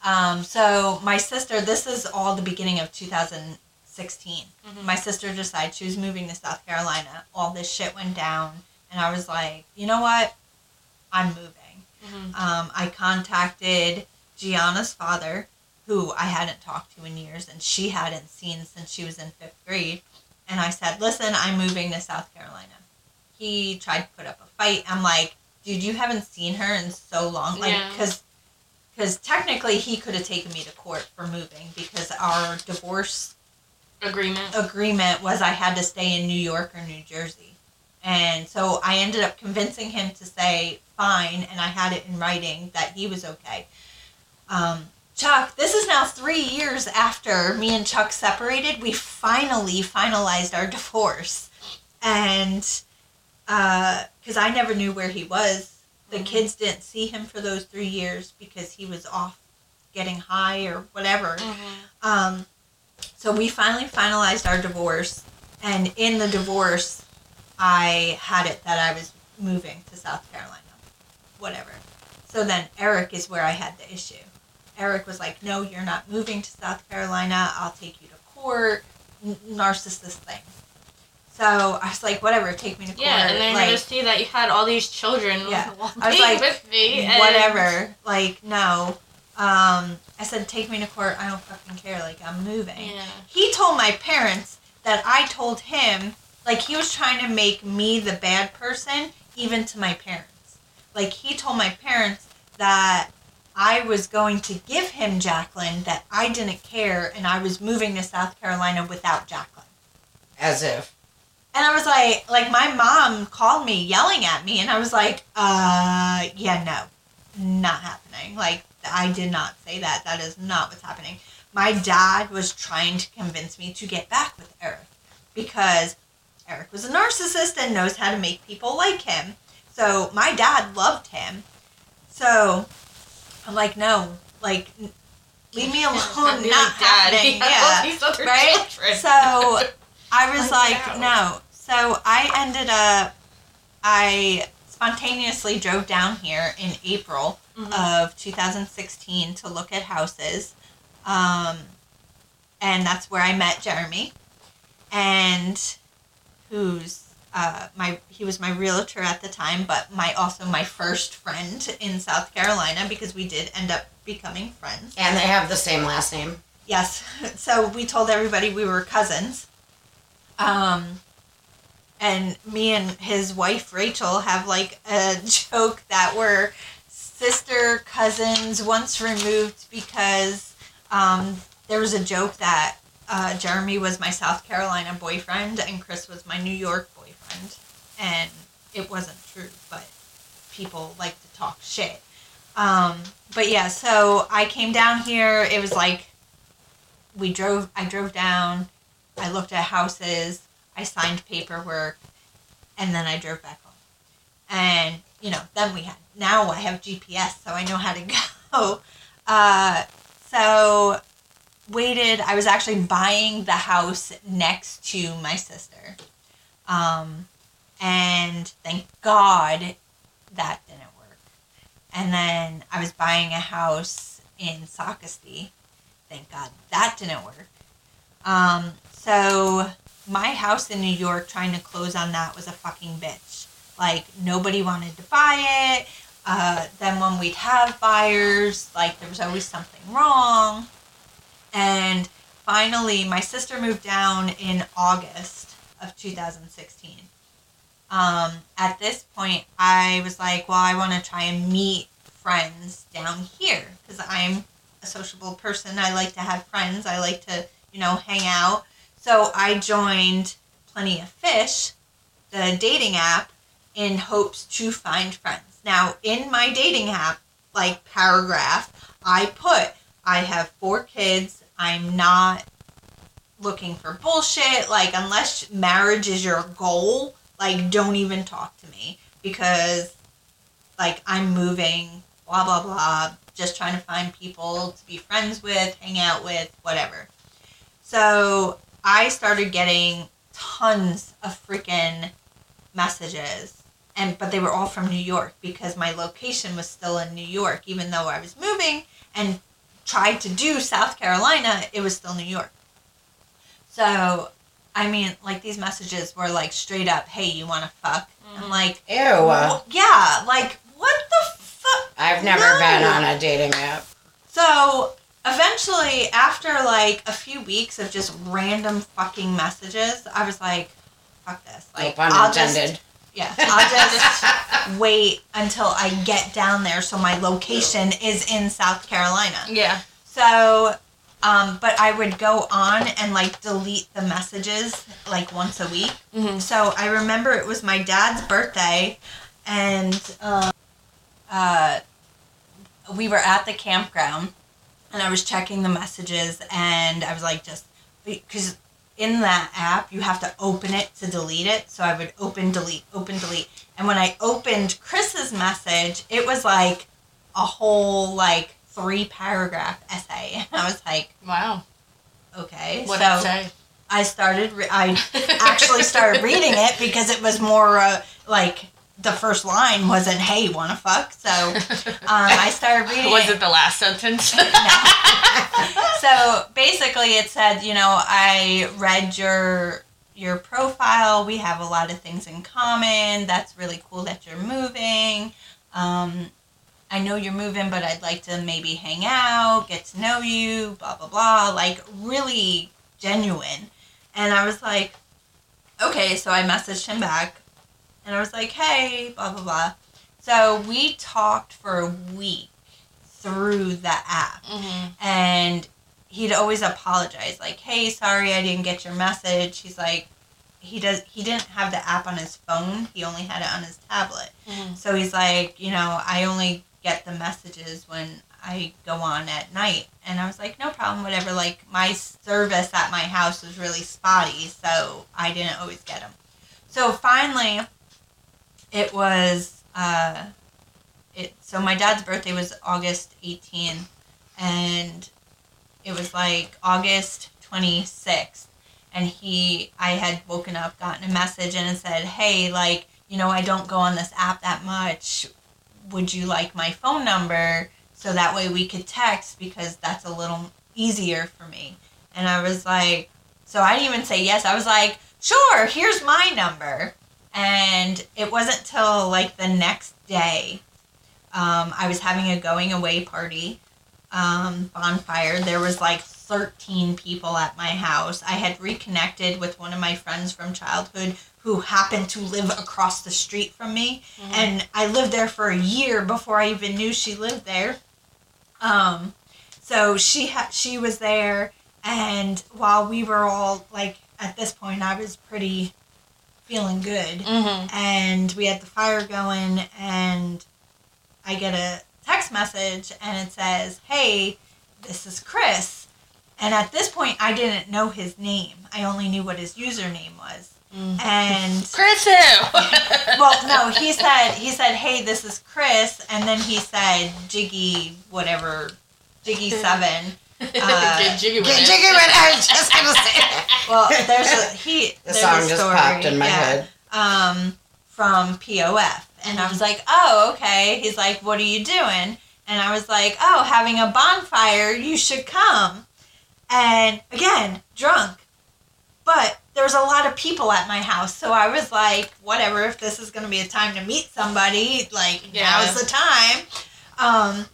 Um, so my sister, this is all the beginning of 2016. My sister decided she was moving to South Carolina. All this shit went down, and I was like, you know what? I'm moving. Um, I contacted Gianna's father, who I hadn't talked to in years, and she hadn't seen since she was in fifth grade. And I said, listen, I'm moving to South Carolina. He tried to put up a fight. I'm like, dude, you haven't seen her in so long. Like, Yeah. because because technically he could have taken me to court for moving because our divorce Agreement. agreement was I had to stay in New York or New Jersey. And so I ended up convincing him to say fine, and I had it in writing that he was okay. Um, Chuck, this is now three years after me and Chuck separated. We finally finalized our divorce. And because I never knew where he was, the Mhm. kids didn't see him for those three years because he was off getting high or whatever. Um, so we finally finalized our divorce, and in the divorce, I had it that I was moving to South Carolina, whatever. So then Eric is where I had the issue. Eric was like, "No, you're not moving to South Carolina. I'll take you to court." N- narcissist thing. So I was like, "Whatever, take me to court." Yeah, and they're like, gonna see that you had all these children Yeah. I was like, with me. and- whatever. Like, no. Um, I said, take me to court. I don't fucking care. Like, I'm moving. Yeah. He told my parents that I told him, like, he was trying to make me the bad person, even to my parents. Like, he told my parents that I was going to give him Jacqueline, that I didn't care, and I was moving to South Carolina without Jacqueline. As if. And I was like, like my mom called me yelling at me, and I was like, uh, yeah, no, not happening. Like I did not say that. That is not what's happening. My dad was trying to convince me to get back with Eric because Eric was a narcissist and knows how to make people like him. So my dad loved him. So I'm like, no, like, leave me alone. Not like happening. Yeah. right? children. So I was Like, like, no. So I ended up, I spontaneously drove down here in April Mhm. of 2016 to look at houses. Um, and that's where I met Jeremy. And who's uh, my he was my realtor at the time, but my also my first friend in South Carolina because we did end up becoming friends. And they have the same last name. Yes. So we told everybody we were cousins. Um, and me and his wife Rachel have like a joke that we're sister cousins once removed because um, there was a joke that uh, Jeremy was my South Carolina boyfriend and Chris was my New York And it wasn't true, but people like to talk shit. Um, but yeah, so I came down here. It was like we drove. I drove down. I looked at houses. I signed paperwork, and then I drove back home. And you know, then we had. Now I have GPS, so I know how to go. Uh, so waited. I was actually buying the house next to my sister, um, and thank God that didn't work. And then I was buying a house in Socastee. Thank God that didn't work. Um, so my house in New York, trying to close on that was a fucking bitch. Like nobody wanted to buy it. Uh, then when we'd have buyers, like there was always something wrong. And finally, my sister moved down in August of 2016. Um, at this point, I was like, well, I want to try and meet friends down here because I'm a sociable person. I like to have friends. I like to, you know, hang out. So I joined Plenty of Fish, the dating app, in hopes to find friends. Now, in my dating app, like paragraph, I put, I have four kids. I'm not looking for bullshit. Like, unless marriage is your goal, like, don't even talk to me because, like, I'm moving, blah, blah, blah. Just trying to find people to be friends with, hang out with, whatever. So I started getting tons of freaking messages. And but they were all from New York because my location was still in New York, even though I was moving and tried to do South Carolina, it was still New York. So I mean, like these messages were like straight up, "Hey, you want to fuck?" I'm mm-hmm. like, Ew. "Wha- "Yeah, like what the fuck?" I've never No. been on a dating app. So eventually, after like a few weeks of just random fucking messages, I was like, "Fuck this!" No Like, pun I'll just yeah, I'll just wait until I get down there so my location is in South Carolina. Yeah. So, um, but I would go on and like delete the messages like once a week. Mhm. So I remember it was my dad's birthday, and uh, uh, we were at the campground, and I was checking the messages, and I was like, just because in that app you have to open it to delete it. So I would open, delete, open, delete, and when I opened Chris's message, it was like a whole like three paragraph essay, I was like, Wow. okay. What so say? I started. Re- I actually started reading it because it was more uh, like the first line wasn't "Hey, wanna fuck?" So um, I started reading. Was it the last sentence? so basically, it said, you know, I read your your profile. We have a lot of things in common. That's really cool that you're moving. Um, I know you're moving, but I'd like to maybe hang out, get to know you, blah blah blah. Like really genuine. And I was like, okay. So I messaged him back, and I was like, hey, blah blah blah. So we talked for a week through the app hmm and he'd always apologize like hey sorry i didn't get your message he's like he does he didn't have the app on his phone. He only had it on his tablet. Mhm. So he's like, you know, I only get the messages when I go on at night. And I was like, no problem, whatever. Like my service at my house was really spotty, so I didn't always get them. So finally, it was uh, it. So my dad's birthday was August 18th, and it was like August 26th, and he, I had woken up, gotten a message, and it said, hey, like, you know, I don't go on this app that much. Would you like my phone number so that way we could text because that's a little easier for me? And I was like, so I didn't even say yes. I was like, sure, here's my number. And it wasn't till like the next day. Um, I was having a going away party, um, bonfire. There was like 13 people at my house. I had reconnected with one of my friends from childhood who happened to live across the street from me. And I lived there for a year before I even knew she lived there. Um, so she ha- she was there, and while we were all like at this point, I was pretty feeling good, Mhm. and we had the fire going, and I get a text message, and it says, "Hey, this is Chris." And at this point, I didn't know his name. I only knew what his username was. And Chris who? well, no, he said he said, "Hey, this is Chris," and then he said, "Jiggy, whatever, Jiggy seven. Uh, Get jiggy with Get it. jiggy with it. I was just gonna say that. Well, there's a he. The there's song a just popped in my yeah, head. Um, from POF, and I was like, "Oh, okay." He's like, "What are you doing?" And I was like, "Oh, having a bonfire. You should come." And again, drunk, but there was a lot of people at my house, so I was like, "Whatever. If this is going to be a time to meet somebody, like Yeah. now's the time." Um,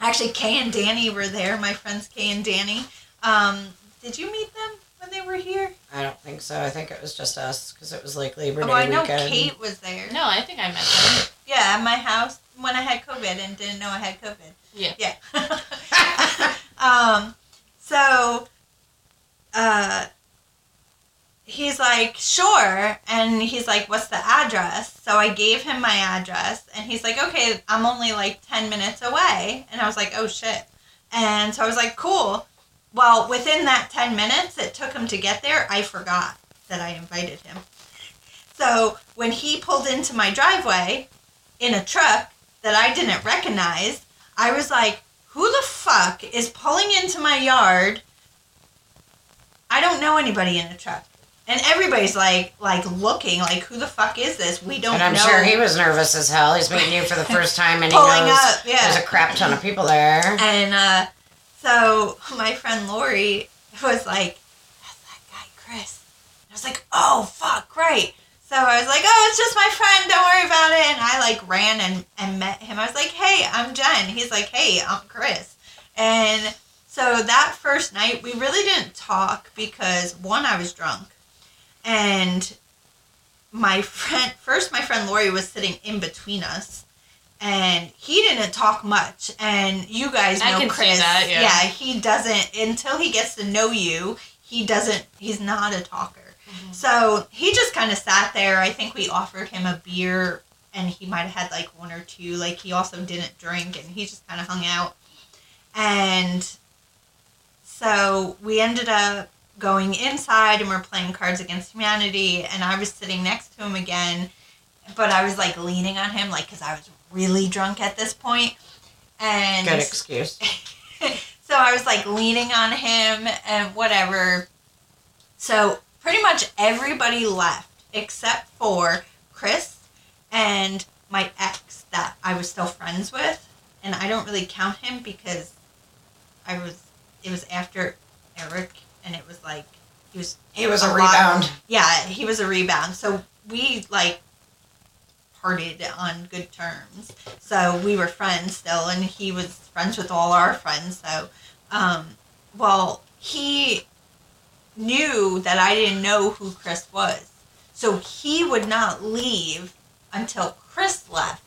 actually, Kay and Danny were there. My friends Kay and Danny. Um, did you meet them when they were here? I don't think so. I think it was just us because it was like Labor Day Oh, I know weekend. Kate was there. No, I think I met them. Yeah, at my house when I had COVID and didn't know I had COVID. Yeah. Yeah. um, so, uh, he's like, sure. And he's like, what's the address? So I gave him my address and he's like, okay, I'm only like 10 minutes away. And I was like, oh shit. And so I was like, cool. Well, within that 10 minutes it took him to get there, I forgot that I invited him. So when he pulled into my driveway in a truck that I didn't recognize, I was like, who the fuck is pulling into my yard? I don't know anybody in a truck. And everybody's like like looking like who the fuck is this? We don't And I'm know. sure he was nervous as hell. He's meeting you for the first time and he knows up, yeah. there's a crap ton of people there. And uh, so my friend Lori was like, "That's that guy, Chris." And I was like, "Oh fuck, right." So I was like, "Oh, it's just my friend. Don't worry about it." And I like ran and and met him. I was like, "Hey, I'm Jenn." He's like, "Hey, I'm Chris." And so that first night, we really didn't talk because one, I was drunk, and my friend first, my friend Lori was sitting in between us and he didn't talk much. And you guys I know Chris. that, yeah. he doesn't until he gets to know you. He doesn't. He's not a talker. Mm-hmm. So he just kind of sat there. I think we offered him a beer, and he might have had like one or two. Like he also didn't drink, and he just kind of hung out. And so we ended up going inside, and we're playing Cards Against Humanity. And I was sitting next to him again, but I was like leaning on him, like because I was really drunk at this. And Good excuse. so I was like leaning on him and whatever. So pretty much everybody left except for Chris and my ex that I was still friends with. And I don't really count him because I was, it was after Eric and it was like, he was, He was a, A lot. rebound. yeah, he was a rebound. So we like parted on good terms. So we were friends still, and he was friends with all our friends. So, um, well, he knew that I didn't know who Chris was. So he would not leave until Chris left.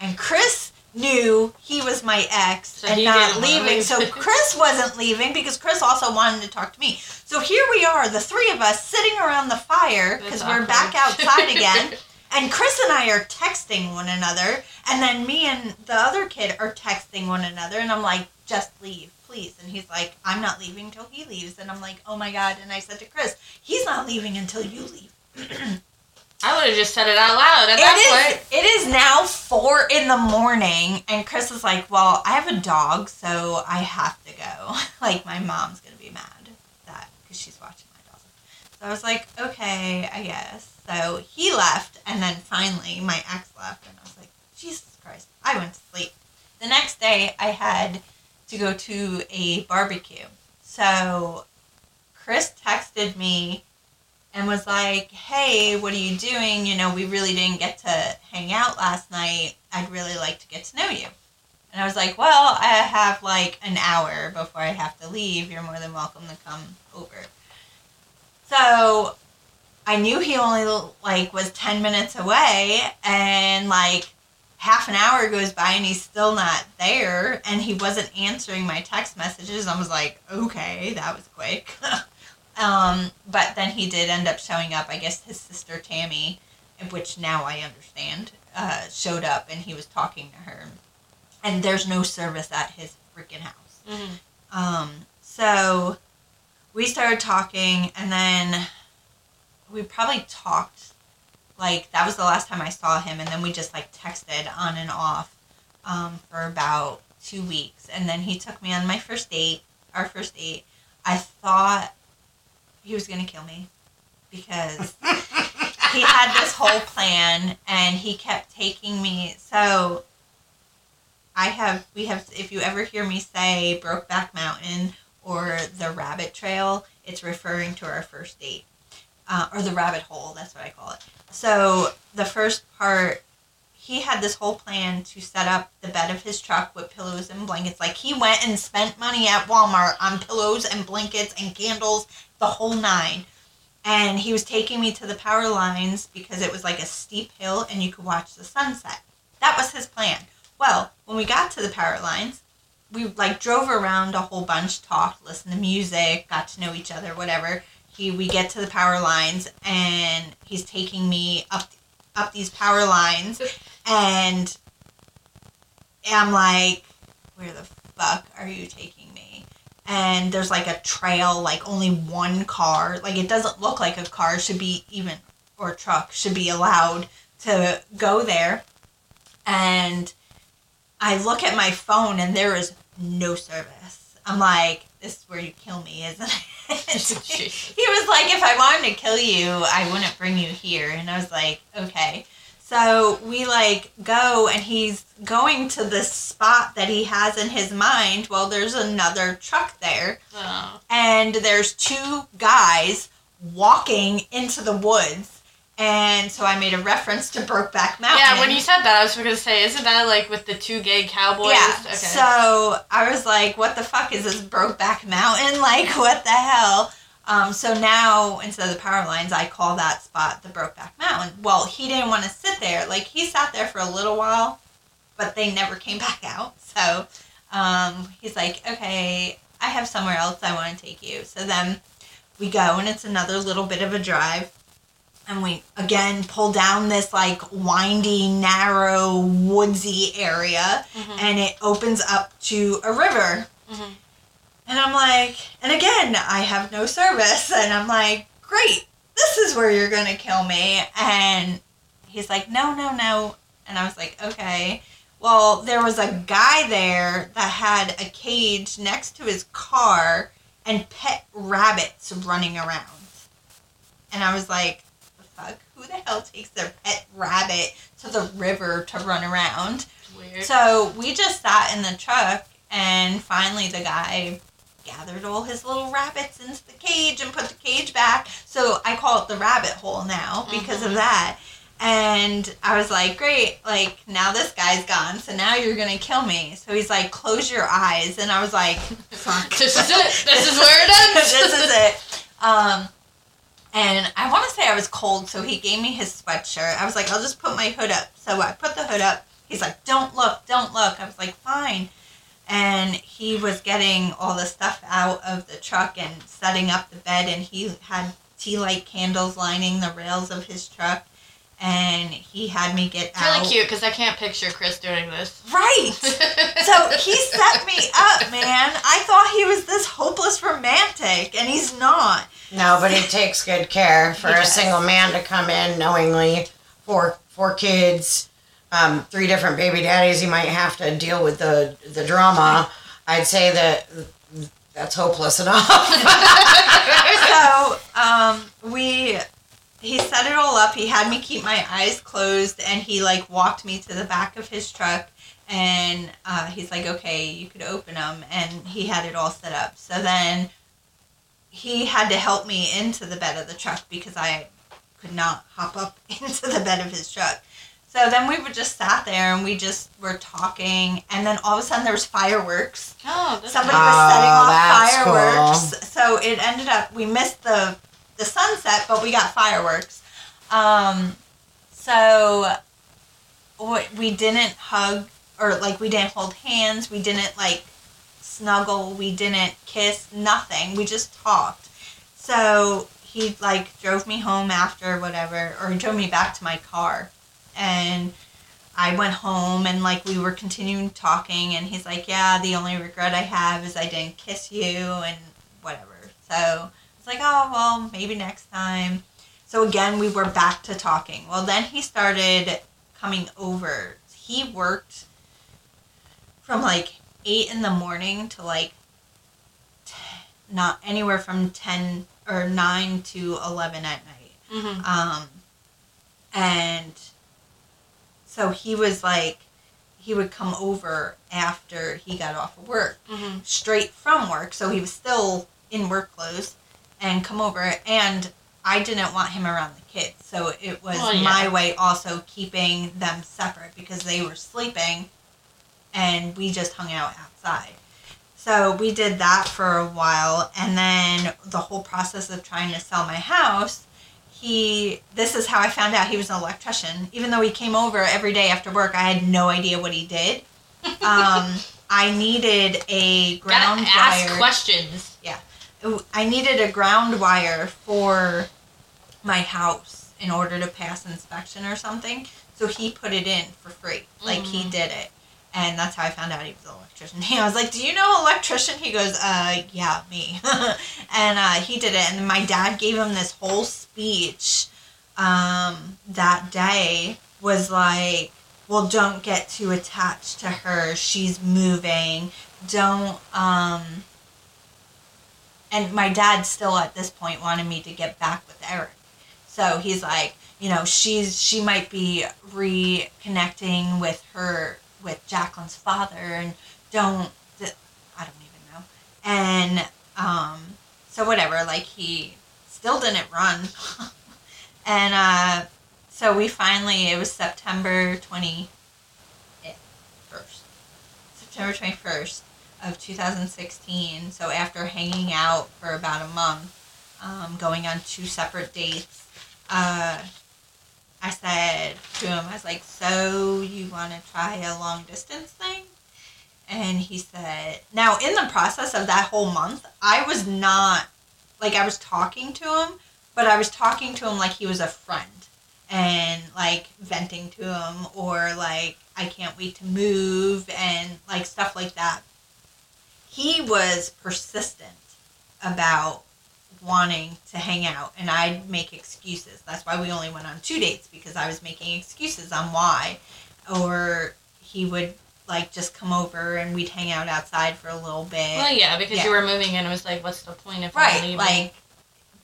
And Chris knew he was my ex So and not leaving. So Chris wasn't leaving because Chris also wanted to talk to me. So here we are, the three of us sitting around the fire because we're back outside again. And Chris and I are texting one another, and then me and the other kid are texting one another, and I'm like, just leave, please. And he's like, I'm not leaving till he leaves. And I'm like, oh my God. And I said to Chris, he's not leaving until you leave. I would have just said it out loud at that It point. is, it is now four in the morning, and Chris is like, well, I have a dog, so I have to go. like, my mom's going to be mad that because she's watching my dog. So I was like, okay, I guess. So he left, and then finally my ex left, and I was like, Jesus Christ. I went to sleep. The next day, I had to go to a barbecue. So Chris texted me and was like, hey, what are you doing? You know, we really didn't get to hang out last night. I'd really like to get to know you. And I was like, well, I have like an hour before I have to leave. You're more than welcome to come over. So I knew he only like was 10 minutes away and like half an hour goes by and he's still not there and he wasn't answering my text messages. I was like, okay, that was quick. um, but then he did end up showing up. I guess his sister Tammy, which now I understand, uh, showed up and he was talking to her. And there's no service at his freaking house. Mhm. Um, so we started talking, and then we probably talked like that was the last time I saw him, and then we just like texted on and off um, for about two weeks, and then he took me on my first date, our first date. I thought he was gonna kill me because he had this whole plan, and he kept taking me so. I have we have if you ever hear me say Brokeback Mountain or the Rabbit Trail, it's referring to our first date. Uh, or the rabbit hole, that's what I call it. So the first part he had this whole plan to set up the bed of his truck with pillows and blankets. Like he went and spent money at Walmart on pillows and blankets and candles, the whole nine. And he was taking me to the power lines because it was like a steep hill and you could watch the sunset. That was his plan. Well, when we got to the power lines, we like drove around a whole bunch, talked, listened to music, got to know each other, whatever. He we get to the power lines and he's taking me up up these power lines and I'm like, where the fuck are you taking? And there's like a trail, like only one car. Like it doesn't look like a car should be even or a truck should be allowed to go there. And I look at my phone and there is no service. I'm like, this is where you kill me, isn't it? he was like, if I wanted to kill you, I wouldn't bring you here. And I was like, okay. So we like go and he's going to this spot that he has in his mind. Well, there's another truck there Oh. and there's two guys walking into the woods. And so I made a reference to Brokeback Mountain. Yeah, when you said that, I was going to say, isn't that like with the two gay cowboys? Yeah. Okay. So I was like, what the fuck is this Brokeback Mountain? Like, what the hell? Um, so now, instead of the power lines, I call that spot the Brokeback Mountain. Well, he didn't want to sit there. Like, he sat there for a little while, but they never came back out. So um, he's like, okay, I have somewhere else I want to take you. So then we go, and it's another little bit of a drive. And we again pull down this like windy, narrow, woodsy area Mhm. and it opens up to a river. Mhm. And I'm like, and again, I have no service. And I'm like, great, this is where you're going to kill me. And he's like, no, no, no. And I was like, okay. Well, there was a guy there that had a cage next to his car and pet rabbits running around. And I was like, the fuck? Who the hell takes their pet rabbit to the river to run around? Weird. So we just sat in the truck, and finally the guy gathered all his little rabbits into the cage and put the cage back. So I call it the rabbit hole now because of Mhm. that. And I was like, great, like now this guy's gone, so now you're gonna kill me. So he's like, close your eyes. And I was like, fuck. This is it. This is where it ends. this is it. Um, and I want to say I was cold, so he gave me his sweatshirt. I was like, I'll just put my hood up. So I put the hood up, He's like, don't look, don't look. I was like, fine. And he was getting all the stuff out of the truck and setting up the bed, and he had tea light candles lining the rails of his truck. And he had me get It's out. really cute because I can't picture Chris doing this. Right. So he set me up, man. I thought he was this hopeless romantic, and he's not. No, but he takes good care for He a does. single man to come in knowingly, four four kids, um, three different baby daddies. you might have to deal with the the drama. I'd say that that's hopeless enough. so um, we he set it all up he had me keep my eyes closed and he like walked me to the back of his truck and uh, he's like okay you could open them and he had it all set up so then he had to help me into the bed of the truck because i could not hop up into the bed of his truck so then we were just sat there and we just were talking and then all of a sudden there was fireworks. Oh, that's somebody Oh, was setting off that's fireworks. so it ended up we missed the the sunset but we got fireworks. Um so we, we didn't hug or like we didn't hold hands. We didn't like snuggle. We didn't kiss. Nothing. We just talked. So he like drove me home after whatever or he drove me back to my car and I went home and like we were continuing talking and he's like, Yeah, the only regret I have is I didn't kiss you and whatever. So it's like, Oh well maybe next time. So again we were back to talking. Well then he started coming over. He worked from like eight in the morning to like t- not anywhere from ten or nine to eleven at night. Mhm. Um, and so he was like, he would come over after he got off of work, Mhm. straight from work. So he was still in work clothes and come over. And I didn't want him around the kids. So it was Well, yeah. my way also keeping them separate because they were sleeping and we just hung out outside. So we did that for a while, and then the whole process of trying to sell my house, he this is how I found out he was an electrician. Even though he came over every day after work, I had no idea what he did. Um, I needed a ground Gotta ask wire. questions. Yeah, I needed a ground wire for my house in order to pass inspection or something. So he put it in for free. Like he Mhm. did it. And that's how I found out he was an electrician. I was like, Do you know electrician? He goes, Uh, yeah, me. and uh, he did it. And my dad gave him this whole speech um, that day was like, Well, don't get too attached to her. She's moving. Don't, um, and my dad still at this point wanted me to get back with Eric. So he's like, you know, she's she might be reconnecting with her with Jacqueline's father, and don't I don't even know, and um, so whatever. Like he still didn't run, and uh, so we finally it was September twenty first, September twenty first of 2016. So after hanging out for about a month, um, going on two separate dates, uh, I said to him, I was like, "So you want to try a long distance thing?" And he said, "Now in the process of that whole month, I was not like I was talking to him, but I was talking to him like he was a friend." And like venting to him, or like, I can't wait to move, and like stuff like that he was persistent about wanting to hang out and I'd make excuses. That's why we only went on two dates because I was making excuses on why. Or he would like just come over and we'd hang out outside for a little bit. Well, yeah, because Yeah. you were moving and It was like, what's the point if I'm right. leaving? Like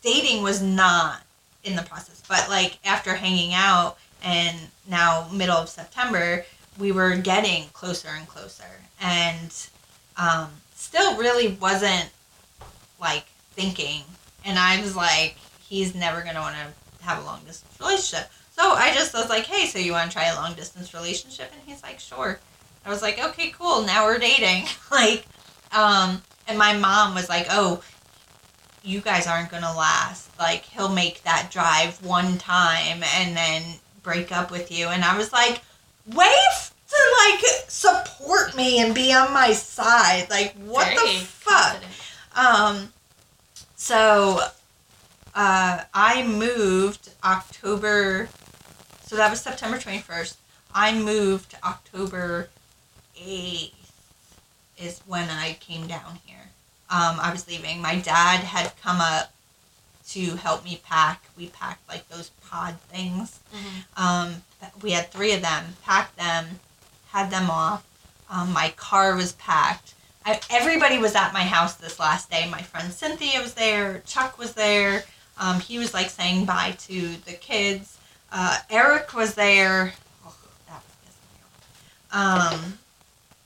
dating was not in the process. But like after hanging out and now middle of September, we were getting closer and closer. And um, still really wasn't like thinking. And I was like, he's never going to want to have a long distance relationship. So I just was like, hey, so you want to try a long distance relationship? And he's like, sure. I was like, okay, cool. Now we're dating. like, um, and my mom was like, oh, you guys aren't going to last. Like, he'll make that drive one time and then break up with you. And I was like, wait to like support me and be on my side. Like, what the fuck? confident. Um, so uh, I moved October. So that was September twenty first. I moved October eighth is when I came down here. Um, I was leaving. My dad had come up to help me pack. We packed like those pod things. Mhm. Um, we had three of them. Packed them, had them off. Um, my car was packed. I, everybody was at my house this last day. My friend Cynthia was there. Chuck was there. Um, he was like saying bye to the kids. Uh, Eric was there. Oh, that was. Um,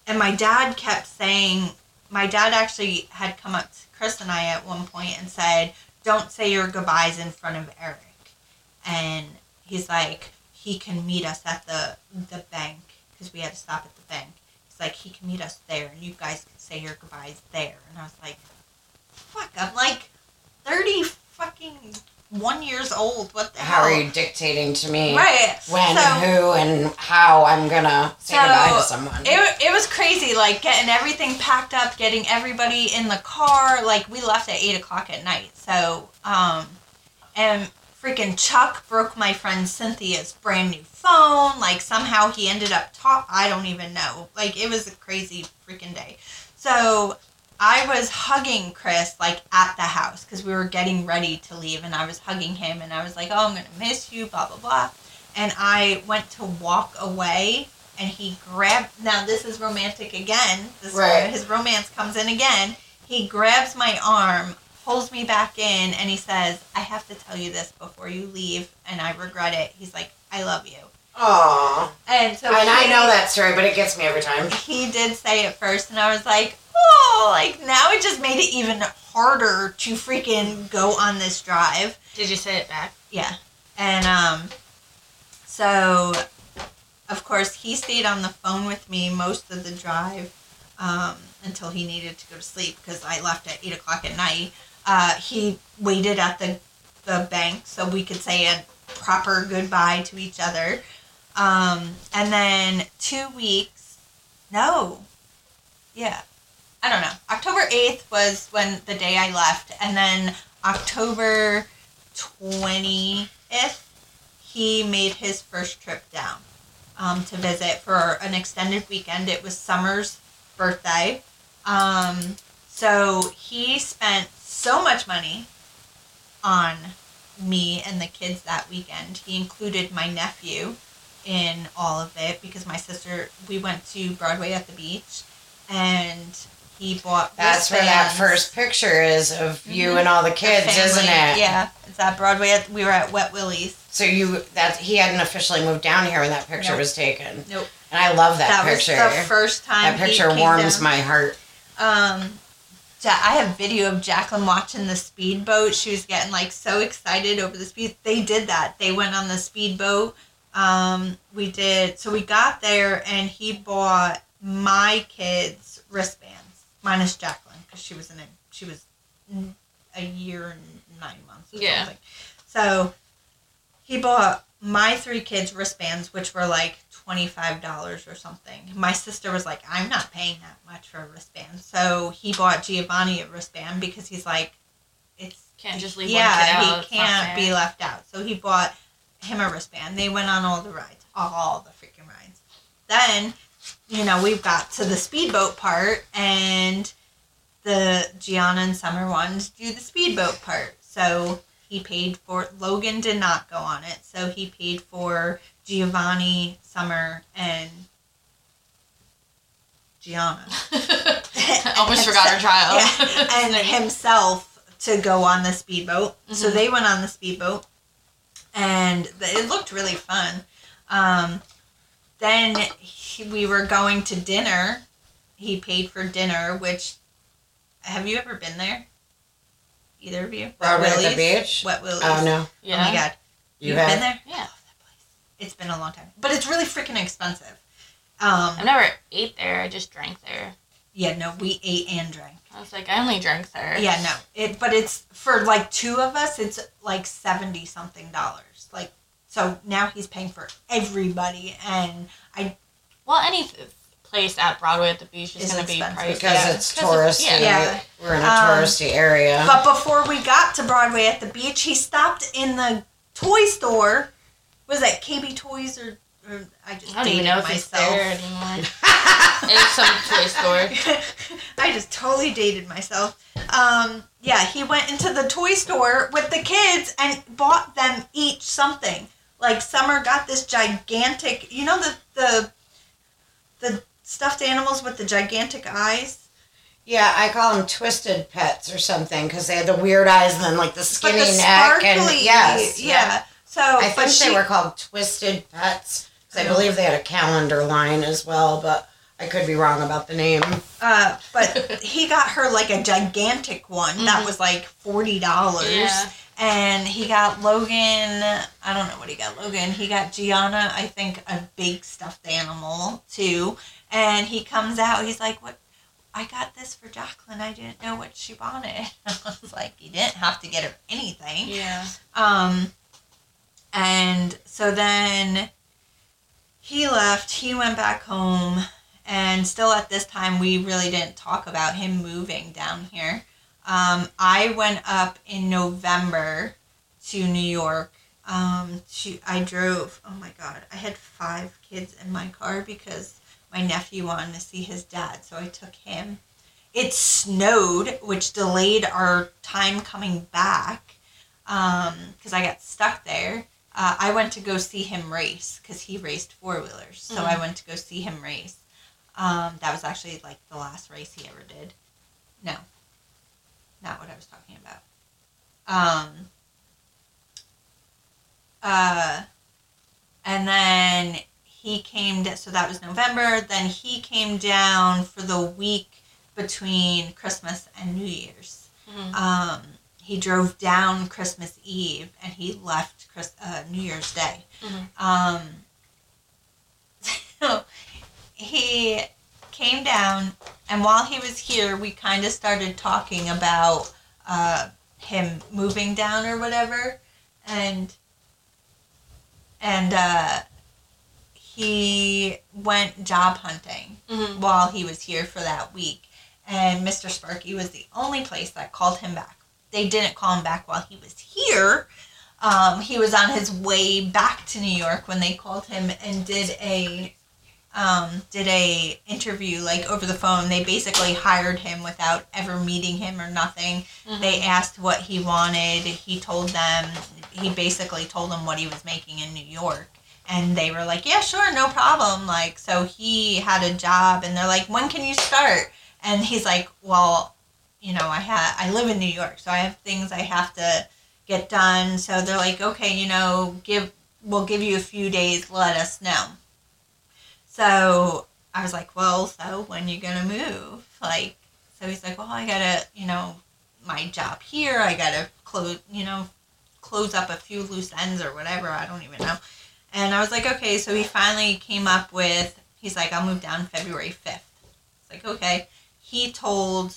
and my dad kept saying, my dad actually had come up to Chris and I at one point and said, "Don't say your goodbyes in front of Eric." And he's like, he can meet us at the the bank because we had to stop at the bank. Like, he can meet us there, and you guys can say your goodbyes there. And I was like, fuck, I'm like thirty fucking one years old. What the How hell? are you dictating to me Right. when, So- who, and how I'm gonna say So, goodbye to someone? It, it was crazy, like getting everything packed up, getting everybody in the car. Like we left at eight o'clock at night. So, um, and freaking Chuck broke my friend Cynthia's brand new phone. Like somehow he ended up top. I don't even know. Like it was a crazy freaking day. So I was hugging Chris like at the house because we were getting ready to leave, and I was hugging him, and I was like, "Oh, I'm gonna miss you," blah blah blah. And I went to walk away, and he grabbed. Now this is romantic again. This is where Right. his romance comes in again. He grabs my arm, pulls me back in, and he says, "I have to tell you this before you leave, and I regret it." He's like, "I love you," Aww. and so And I know that story, but it gets me every time. he did say it first, and I was like, oh, like now it just made it even harder to freaking go on this drive. Did you say it back? Yeah. And um, so, of course, he stayed on the phone with me most of the drive um, until he needed to go to sleep because I left at 8 o'clock at night. Uh, he waited at the, the bank so we could say a proper goodbye to each other. Um, and then two weeks, no, yeah, I don't know. October 8th was when the day I left. And then October 20th, he made his first trip down um, to visit for an extended weekend. It was Summer's birthday. Um, so he spent so much money on me and the kids that weekend. He included my nephew in all of it because my sister, we went to Broadway at the beach and he bought That's where that first picture is of you Mhm. and all the The kids, isn't it? Yeah, it's at Broadway. At, we were at Wet Willie's. So you that he hadn't officially moved down here when that picture Nope. was taken. Nope. And I love that, That, picture. was the first time. that picture warms down. my heart. Um, I have video of Jacqueline watching the speedboat. She was getting like so excited over the speed. They did that. They went on the speedboat. Um, we did. So we got there, and he bought my kids wristbands, minus Jacqueline, because she was in a she was a year and nine months. Or Yeah. Something. So he bought my three kids wristbands, which were like twenty-five dollars or something. My sister was like, "I'm not paying that much for a wristband," so he bought Giovanni a wristband because he's like, "It's Can't just leave yeah, kid out. he can't be left out." So he bought him a wristband. They went on all the rides, all the freaking rides. Then, you know, we've got to the speedboat part, and the Gianna and Summer ones do the speedboat part. So he paid for Logan did not go on it, so he paid for Giovanni, Summer, and Gianna. Almost forgot her child. Yeah, and himself to go on the speedboat. So Mhm. they went on the speedboat, and th- it looked really fun. Um, then he, we were going to dinner. He paid for dinner, which have you ever been there? Either of you? Broadway at the Willie's? beach? Wet Willie's. Oh no, yeah. Oh my god. you You've have. been there? Yeah. I love that place. It's been a long time, but it's really freaking expensive. Um, I've never ate there. I just drank there. yeah, no, we ate and drank. I was like, I only drank there. Yeah, no. It but it's for like two of us, it's like seventy something dollars. Like so now he's paying for everybody and I Well, any f- place at Broadway at the beach is, Is going to be expensive. pricey. because Yeah. it's 'Cause touristy. yeah. Yeah. We're in a Um, touristy area. But before we got to Broadway at the beach, he stopped in the toy store. Was that KB Toys or, or I just I don't even dated know if it's myself. there anymore. it's some toy store. I just totally dated myself. Um, yeah, he went into the toy store with the kids and bought them each something. Like Summer got this gigantic, you know the the the stuffed animals with the gigantic eyes. yeah, I call them twisted pets or something because they had the weird eyes and then like the But skinny the neck and sparkly- yes, yeah. So, I but think she, they were called twisted Pets because I believe they had a calendar line as well, but I could be wrong about the name. Uh, but he got her like a gigantic one that Mhm. was like forty dollars. Yeah. And he got Logan. I don't know what he got. Logan. He got Gianna. I think a big stuffed animal too. And he comes out. He's like, "What? I got this for Jacqueline. I didn't know what she wanted." I was like, "You didn't have to get her anything." Yeah. Um, and so then he left, he went back home, and still at this time, we really didn't talk about him moving down here. Um, I went up in November to New York. Um, to, I drove, oh my God, I had five kids in my car because my nephew wanted to see his dad, so I took him. It snowed, which delayed our time coming back because I got stuck there. Uh, I went to go see him race because he raced four wheelers. So I went to go see him race. Um, that was actually like the last race he ever did. No, not what I was talking about. Um, uh, and then he came. Da- so that was November. Then he came down for the week between Christmas and New Year's. Mhm. Um, he drove down Christmas Eve and he left Chris, uh, New Year's Day. Mhm. Um, so he came down, and while he was here, we kind of started talking about uh, him moving down or whatever, and and uh, he went job hunting Mhm. while he was here for that week. And Mr. Sparky was the only place that called him back. They didn't call him back while he was here. Um, he was on his way back to New York when they called him and did a um, did a interview like over the phone. They basically hired him without ever meeting him or nothing. Mhm. They asked what he wanted. He told them. He basically told them what he was making in New York and they were like, "Yeah, sure, no problem." Like, so he had a job, and they're like, "When can you start?" And he's like, "Well, you know, I ha- I live in New York, so I have things I have to get done." So they're like, "Okay, you know, give we'll give you a few days. Let us know." So I was like, "Well, so when you gonna move?" Like, so he's like, "Well, I gotta, you know, my job here. I gotta close, you know, close up a few loose ends or whatever. I don't even know." And I was like, okay. So he finally came up with, he's like, I'll move down February 5th. It's like, okay. He told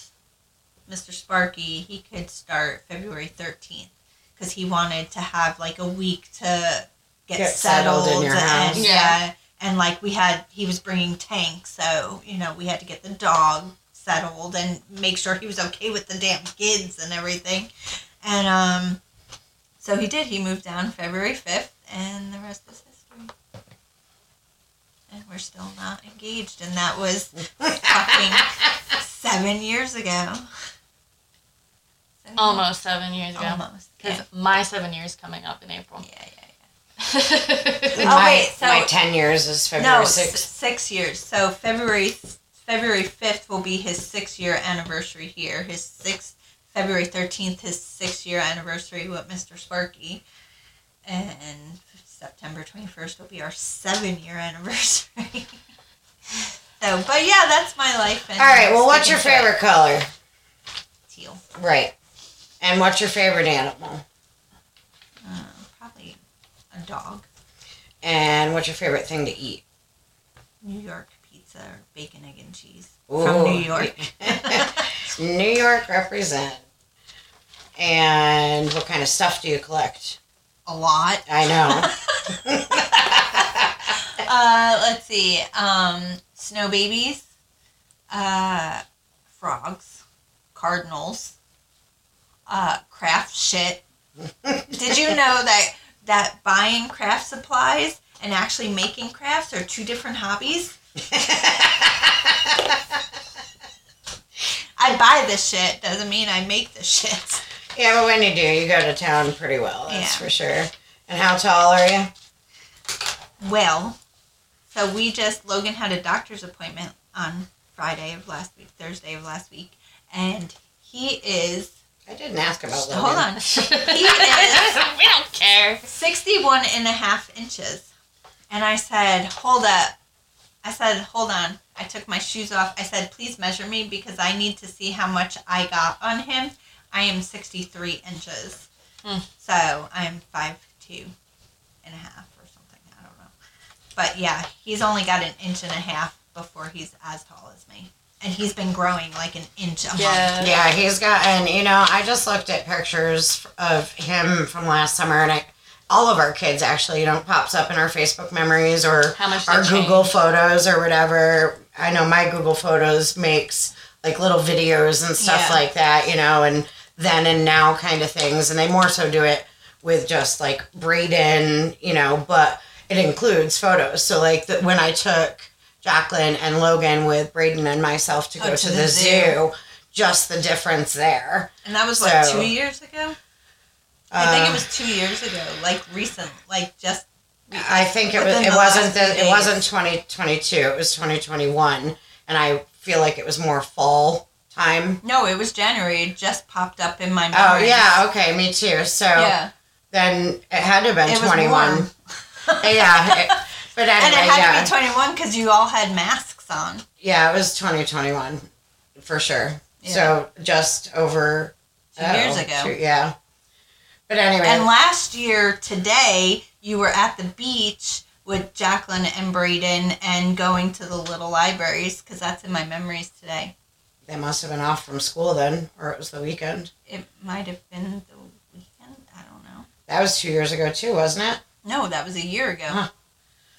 Mr. Sparky he could start February 13th because he wanted to have like a week to get, Get settled settled. in your and, house. Yeah. And like we had, he was bringing Tank. So, you know, we had to get the dog settled and make sure he was okay with the damn kids and everything. And, um, so he did. He moved down February 5th, and the rest is history. And we're still not engaged, and that was fucking seven years ago. Seven Almost seven years ago. Almost. Because Yeah. my seven years coming up in April. yeah, yeah, oh, Oh, my, wait, so- my 10 years is February No, s- 6th. six years. So February February 5th will be his six year anniversary here. His sixth February 13th, his six year anniversary with Mr. Sparky. And September 21st will be our seven year anniversary. so, but yeah, that's my life. And All right, well, what's your sticking to it. favorite color? Teal. Right. And what's your favorite animal? Uh, probably a dog. And what's your favorite thing to eat? New York pizza or bacon, egg, and cheese. From New York. New York represent. And what kind of stuff do you collect? A lot. I know. uh, let's see. Um, snow babies, uh, frogs, cardinals, uh, craft shit. Did you know that that buying craft supplies and actually making crafts are two different hobbies? I buy this shit doesn't mean I make the shit. Yeah, but when you do, you go to town pretty well. That's Yeah. for sure. And how tall are you? Well, so we just Logan had a doctor's appointment on Friday of last week, Thursday of last week, and he is I didn't ask about Logan. hold on. He is we don't care. 61 and a half inches. And I said, hold up. I said, hold on. I took my shoes off. I said, please measure me because I need to see how much I got on him. I am 63 inches. Hmm. So I am 5'2 and a half or something. I don't know. But yeah, he's only got an inch and a half before he's as tall as me. And he's been growing like an inch a month. Yeah. Yeah, he's got, and you know, I just looked at pictures of him from last summer, and I, all of our kids actually, you know, pops up in our Facebook memories or How much our Google changed. photos or whatever. I know my Google Photos makes like little videos and stuff Yeah. like that, you know, and then and now kind of things, and they more so do it with just like Braden, you know, but it includes photos. So like the, when I took Jacqueline and Logan with Braden and myself to Oh, go to to, the the zoo. zoo, just the difference there. And that was So- two years ago? I think it Uh, was two years ago, like recent, like just. I think it was. It wasn't. The, it wasn't twenty twenty two. It was twenty twenty one, and I feel like it was more fall time. No, it was January. It just popped up in my mind. Oh yeah, okay, me too. So Yeah. then it had to have been twenty one. yeah, it- but anyway, And it had yeah, to be 21 because you all had masks on. yeah, it was twenty twenty one for sure. Yeah. So just over Two years oh, ago. two- yeah. But anyway, And last year, today, you were at the beach with Jacqueline and Braden and going to the little libraries because that's in my memories today. they must have been off from school then, or it was the weekend. It might have been the weekend. I don't know. That was two years ago too, wasn't it? No, that was a year ago. Huh.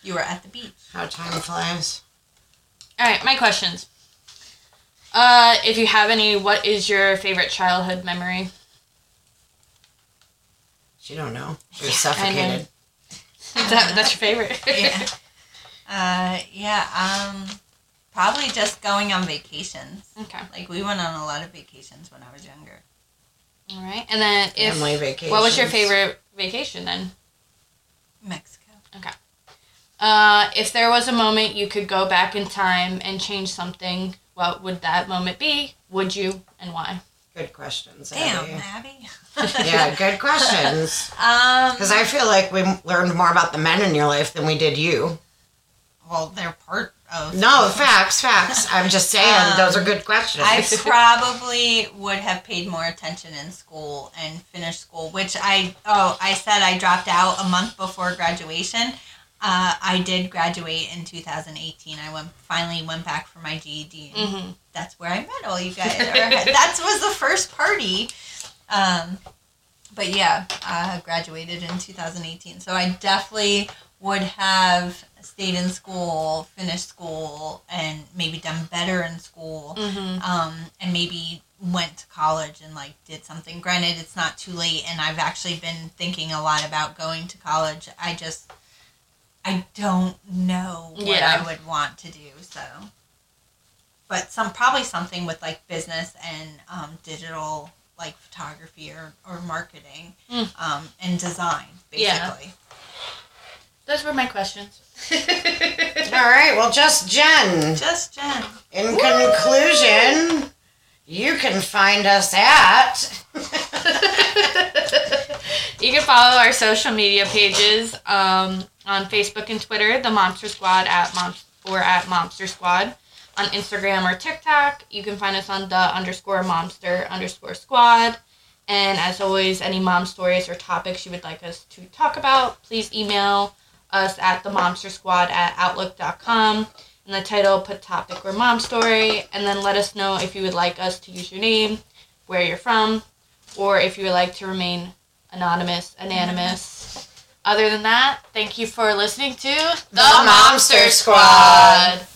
You were at the beach. How time flies. All right, my questions. Uh, if you have any, what is your favorite childhood memory? She don't know. She was I know. suffocated. That, that's your favorite. yeah. Uh, yeah. Um, probably just going on vacations. okay. Like we went on a lot of vacations when I was younger. All right. And then if Family vacations. what was your favorite vacation then? Mexico. Uh, if there was a moment you could go back in time and change something, what would that moment be? Would you and why? Good questions. Damn, Abby. Abby. Yeah, good questions. Um. Because I feel like we learned more about the men in your life than we did you. well, they're part of. No, facts, facts. I'm just saying, Um, those are good questions. I probably would have paid more attention in school and finished school, which I oh I said I dropped out a month before graduation. Uh, I did graduate in 2018. I went finally went back for my GED. Mm-hmm. That's where I met all you guys. that was the first party. Um, but yeah, I graduated in 2018. So I definitely would have stayed in school, finished school, and maybe done better in school Mm-hmm. um, and maybe went to college and like did something. Granted, it's not too late, and I've actually been thinking a lot about going to college. I just, I don't know what Yeah. I would want to do. So, but some probably something with like business and um, digital, like photography or, or marketing, Mm. um, and design, Yeah. basically. Those were my questions. All right, well, just Jenn. Just Jenn. In conclusion, you can find us at. you can follow our social media pages um, on Facebook and Twitter, the Momster Squad at Mom or at Momster Squad. On Instagram or TikTok, you can find us on the underscore Momster underscore Squad. And as always, any mom stories or topics you would like us to talk about, please email us at the Momster Squad at outlook.com. In the title, put topic or mom story, and then let us know if you would like us to use your name, where you're from, or if you would like to remain anonymous, anonymous. Other than that, thank you for listening to The Momster Squad.